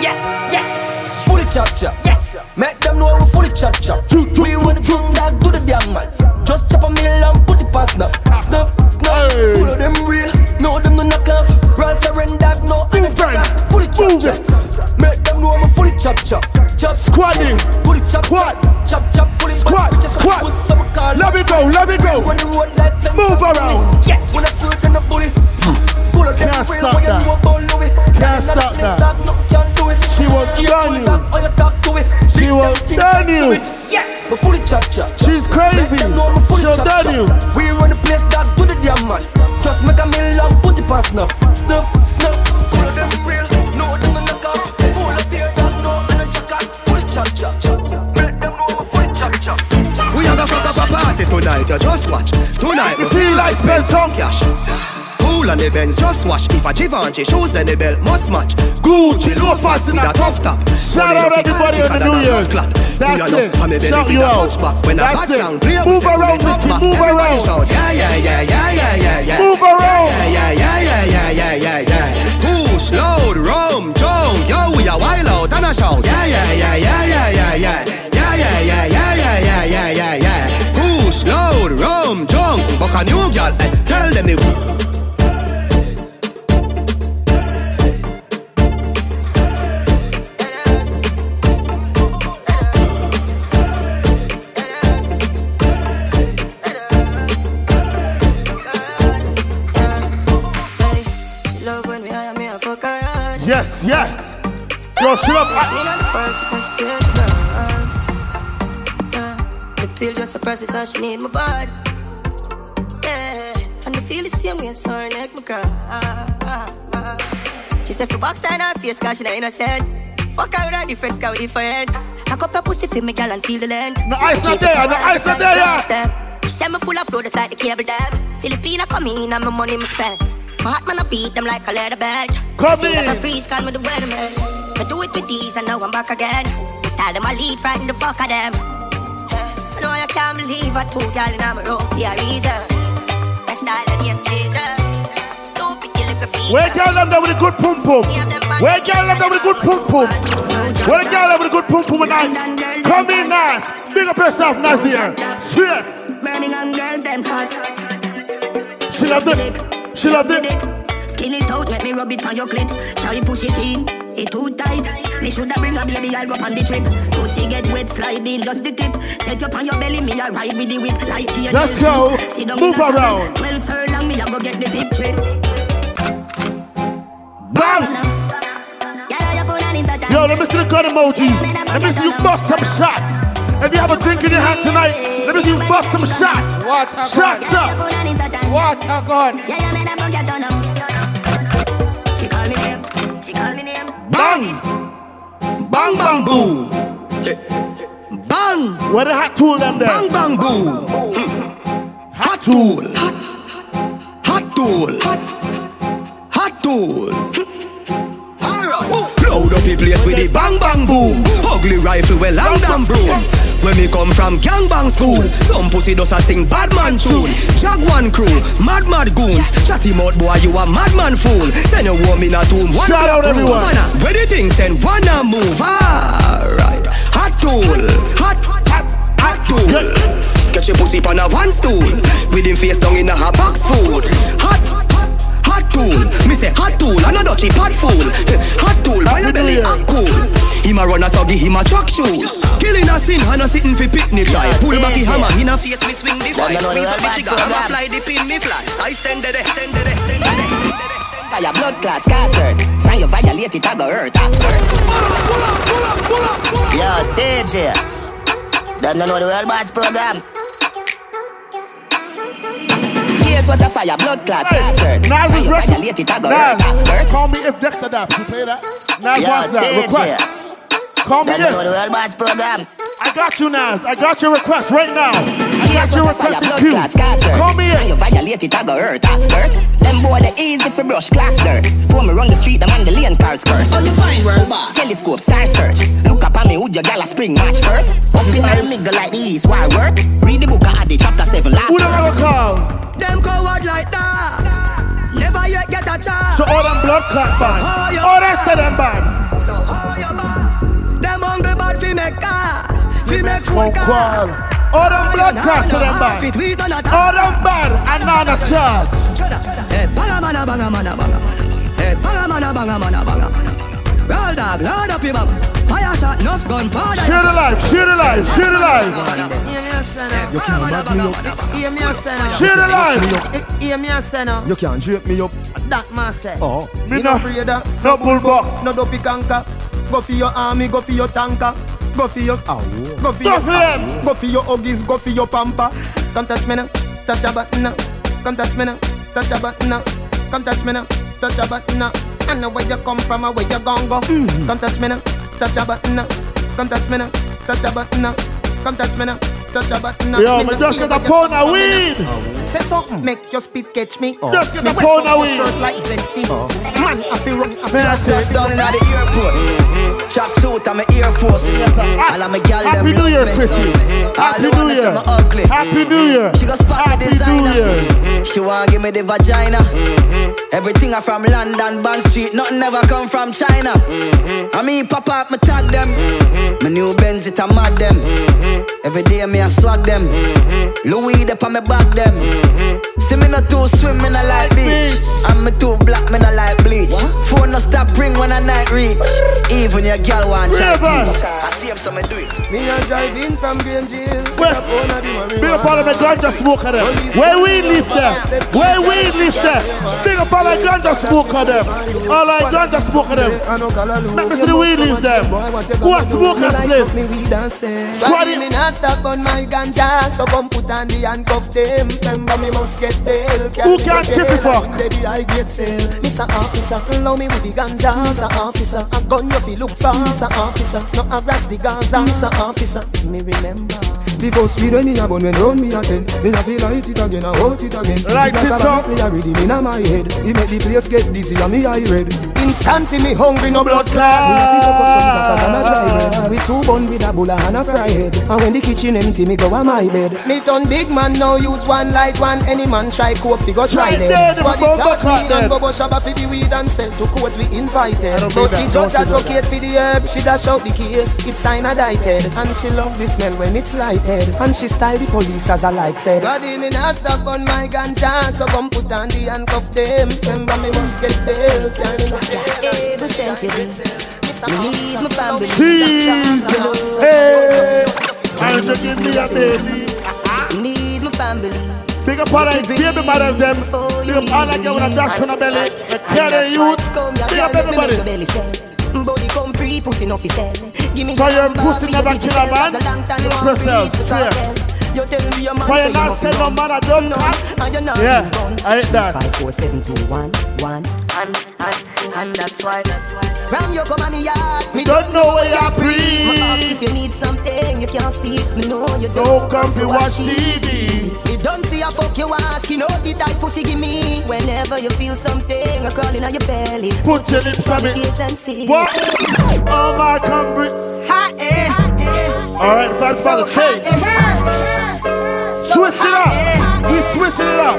Yeah, yeah. Fully chop chop. Yeah. Make them know we fully chop chop. We wanna come back to the damn mats. Just chop a meal put it past snap. Snap, snap. Pull of them real. No them no knock off. Ralph Lauren dog no off. Fully chop chop. Make them know I'm a fully chop chop. Chop Squatting. Fully chop chop. Chop chop fully Squat, squat. put some car. Let me go, let me go. On the road like flames Move around. Yeah, when I in the bully. Hmm. Pull of them real when you that. know about Louis. Can't stop she was done you. She was done you. Yeah, fully chop chop. She's crazy. She'll done you. We run the place that do the damn man. Just make a in love, put it past now. Snuff, snuff. All of them real, no them no knock off. Full of tear that no and a jackass. Fully chop chop. Let chop chop. We are the fuck party tonight, you just watch. Tonight we feel like spend some cash. Cool on the Benz, just wash. If a Givenchy shoes, then the belt must match. Gucci loafers with a tough top. Shout out everybody on the New Year's. That's it. Shout you out. That's it. sound play, we Move around, Ricky. Move around. Yeah, yeah, yeah, yeah, yeah, yeah, yeah. Move around. Yeah, yeah, yeah, yeah, yeah, yeah, yeah, yeah. Push, load, rum, junk. Yo, we a wild out and a shout. Yeah, yeah, yeah, yeah, yeah, yeah, yeah. Yeah, yeah, yeah, yeah, yeah, yeah, yeah, yeah, yeah. Push, load, rum, junk. Buck a new girl, eh, tell them the Yes, yes. Yo, shut up. Me not the first, I swear to God. Yeah, the pill just a process, how she need my body. Yeah, and I feel the same way, so her neck my cry. She said for box her her face, cause she not innocent. Fuck her with her different, cause we different. I cup her pussy for me, girl, and feel the land. No ice not there, no ice not there, yeah. She said me full of flow, just like the cable dam. Filipina come in, and my money me spend. My heart man, I beat them like a leather belt. Come Fingers in. are freeze, call me the weatherman. I do it with these, and now I'm back again. Me style them, I lead, frighten the fuck of them. I know I can't believe I two y'all in my room for a reason. My style and name Jesus. Don't pretty like a feature. Where girl them with a good pum pum? Where girl them there with a good pum pum? Where the girl them with a good pum pum tonight? Come in, nice. Big up yourself, Nazir. Straight. Birmingham girls, them hot. She loved it. She loved it. Skin it out, let me rub it on your clit. Shall we push it in? It too tight. Me shoulda bring a baby, I'll go on the trip. Pussy get wet, slide in, just the tip. Set up on your belly, me a ride with the whip. Like the Let's go. Sit down Move in a saddle. around. Twelve furlong, me a go get the victory. Bang! Yo, let me see the gun emojis. Let me see you bust some shots. If you have a drink in your hand tonight, let me see you bust some shots. Water Shots up. Water gun. Yeah, yeah, man, I forget on them. She call me name, she call me name. Bang! Bang bang boo! Bang! Where the hot tool them there? Bang bang boo! Hot tool! Hot tool! Hot tool! Alright! Load up the place with the bang bang boom! Ugly rifle well long damn broom! When me come from gang bang school, some pussy does a sing bad man tune. Jaguan crew, mad mad goons. Chatty mouth boy, you a madman fool. Send a woman a tomb, one Shout out room. everyone. Where the thing send one a move. Alright, hot tool, hot hot hot tool. Get your pussy on a one stool. With him face down in a hot box food. Hot hot tool. Me say hot tool, another cheap hot fool. Hot tool, your belly hot cool. Him a run a so give him a truck shoes. Killing a sin, and a sitting for picnic try. Pull back the hammer, in a face me swing the Well, vice. you know Squeeze up the bad. I'ma fly the pin me fly. Size ten de de, ten de de, ten de de. Fire blood clots, scatter. Sign you violate it, I go hurt. Yo, DJ. Them don't know the world boss program. Here's what a fire blood clots, scatter. Nas Sign is you violate it, I go hurt. Nas, call me if Dexter that. You play that? Nas Yo, wants that. DJ. Request. Call me Them don't know the if. world boss program. I got you, Nas. I got your request right now. I Here's got your what a fire request in blood queue. clots, scatter. Call me Sign you in. violate it, I go hurt. Skirt. Them boy they easy for brush glass dirt. For me run the street, them on the lane cars curse. Oh, you find world boss. Telescope, star search. Look up at me, would your gal a spring match first? Up in my nigga like the east, why work? Read the book of the chapter 7 last Who the ever verse. call? Them coward like that. Never yet get a chance. So all them blood clots So bad. how you All that said them bad. So how you bad? Them hungry bad fi make car, fi make food car. All them blood clots to them bad. All them bad and not a chance. Hey, eh, banga mana banga mana banga. Eh, hey, banga mana banga mana banga. Roll dog, load up your bum. Fire shot, enough gun, powder. Share the life, share the life, share the life. Hear me eh, uh. a say. Hear me a say now. Share the life. Hear me a say. Uh. You can't drape me up. That man say. Oh, Me me no- no afraid of no bullbuck. no dopey canker. Go for your army, go for your tanker. Go for your, go for your, them. go for your huggies, go for your pamper. Come touch me now, touch a button now. Come touch me now, touch a button now. Come touch me now, touch a button now. I know where you come from where you gon' go. Mm. Come touch me now, touch a button now. Come touch me now, touch a button now. Come touch me now, touch a button. Yo, me just get a pound of weed. Say something, make your spit catch me. Oh. Just get Me a wet pound up of your weed. shirt like zesty. Oh. Man, I feel run. I feel Just touchdown in the airport. Mm-hmm. Track suit, I'm a Air Force. All of my gal them Happy New Year, love me. Chrissy. All Happy the New ones Year. that I'm ugly. Happy New Year. She got spot Happy me designer. New Year. She want give me the vagina. Mm-hmm. Everything I from London, Bond Street. Nothing ever come from China. Mm-hmm. I mean, pop up, me tag them. My new Benz, it a mad them. Every day me I swag them. Louis, they on me back them. See me not too swim, me not like beach. And me too black, me not like bleach. Phone no stop ring when I night reach. Even your girl want try peace. I see him, so me do it. Me a drive in from Green Jail. Big up all of the ganja smoker them. Where we live them. Where we live them. Big up all the ganja smoker them. All the ganja smoker them. Let me see the weed live them. Who are smokers live? Squaddy me not stop on my ganja So come put on the handcuff them Remember me must get bail Who can chip it for? Baby I get sale Mr. Officer, allow me with the ganja Mr. Officer, a gun you fi look for Mr. Officer, no harass the Gaza Mr. Officer, me remember the first speed when me a bun when round me a ten Me a feel light it again hold it again Light it up. Me a in my head He make the place get dizzy and me red Instantly me hungry no blood clot Me a cook up some crackers and a dry bread With two bun with a bulla and a fry head And when the kitchen empty me go a my bed. Me turn big man now use one like one. Any man try coke fi go try Right them there, Squad the it touch me clock and. Bobo Shabba fi the weed and sell to court we invited. Don't But do the that, judge don't do advocate for the herb She dash out the case, it's cyanided And she love the smell when it's lighted. And she style the police as I like said. God in me not stop on my ganja So come put on the handcuff them. Remember me must get bail Carry me Able sensitive. Me need my family. Jesus. Hey. And you give me a baby. Need my family. Big up all the baby mothers them. Big up all the girl with a dash on the belly. The carry youth. Big up everybody. Body come free, pussy no fi sell. Give me So your pussy a never kill a man? Cause a long time You you want press reach out, the straight. cartel. You tell me your man For say you last no say no man a done No, cut. and you're not Yeah, being done. I hate that. Five, four, seven, two, one, one. And, and, and that's why. From you come on me yard, me Don't know where you breathe. My ask if you need something, you can't speak. Me know you Don't don't come fi watch TV. Me don't see a fuck you ask, you know the type pussy give me. Whenever you feel something, a crawling on your belly. Put your lips on me. and see. What? Oh my Cambridge. Hot air, hot air. Alright, that's for the change. Switch it up. We switching it up.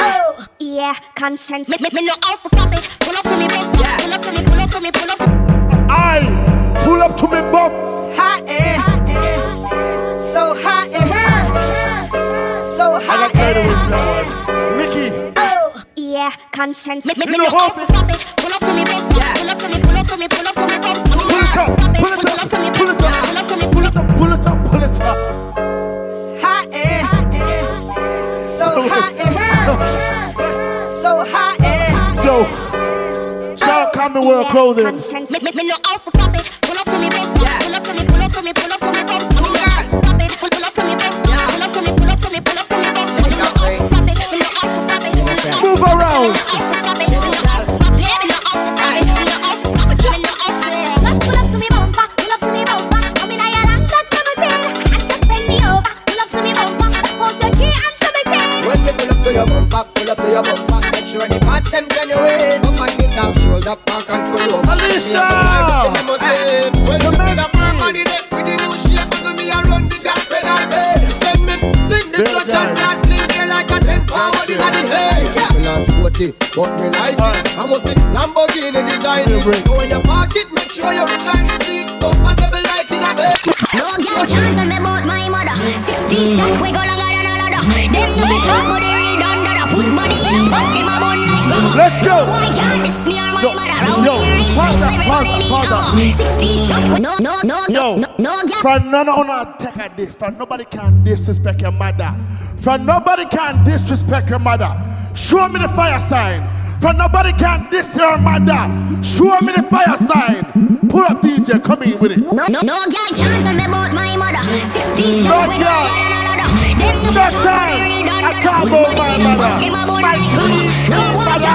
Oh, yeah, conscience. Me, me, me know how to pop it. Pull up to me, baby. Pull up to me, pull up to me, pull up. I pull up to me bum. Hot air, so hot air, so I got hot tired of air. Mickey. Oh, yeah, conscience. Me, me, Me me know know how how to pop it. Pull up to me, baby. Pull up to me, pull up to me, pull up to me, pull up. Pull it up. Pull it up. Pull it up. Pull it up. Pull it up. Pull it up. Yo. Shout out Common World Clothing. Conscience. Me, this out, back and pull up. Alicia! Hey, when you see the firm body there, with the new shape, and me a run the gas pedal red. Then me sing the clutch and start sing there like a ten forward in the hay. Yeah. Me last sporty, but me like it. I must say Lamborghini design it. So when you park it, make sure you recline the seat, comfortable like in a bed. No girl can tell me about my mother. Sixty shot we go longer than a ladder. Them no fit talk but they Let's go. Can't Yo. Yo, pause that, pause that, pause that. no no no no Yo, no no from none of our take a this, from nobody can disrespect your mother. From nobody can disrespect your mother. Show me the fire sign. From nobody can diss your mother. Show me the fire sign. Pull up DJ, come in with it. No no no girl can tell me about my mother. Sixty that time, I talk my mother. My mother. My mother.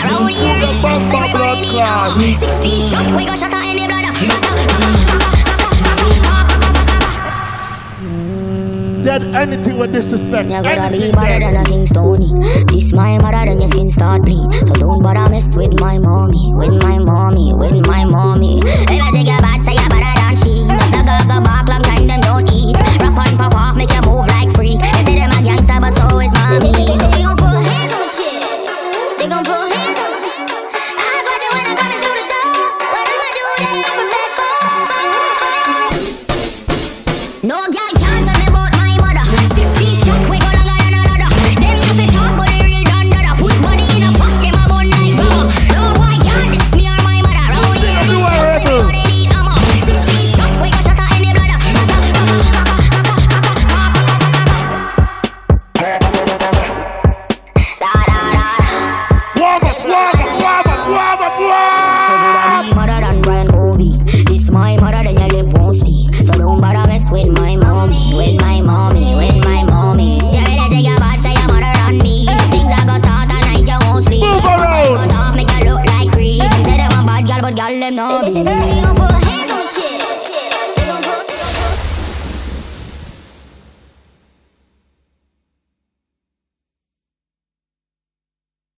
Round here, it's everybody need cover. 60 shots, anything with disrespect. Never anything be bothered on nothing stony. This my mother, then your skin start bleed. So don't bother mess with my mommy, with my mommy, with my mommy. If I take a bad, say a better than she a barb, long time them don't eat. Rap on, pop off, make you move like freak. They say them a gangster, but so is mommy.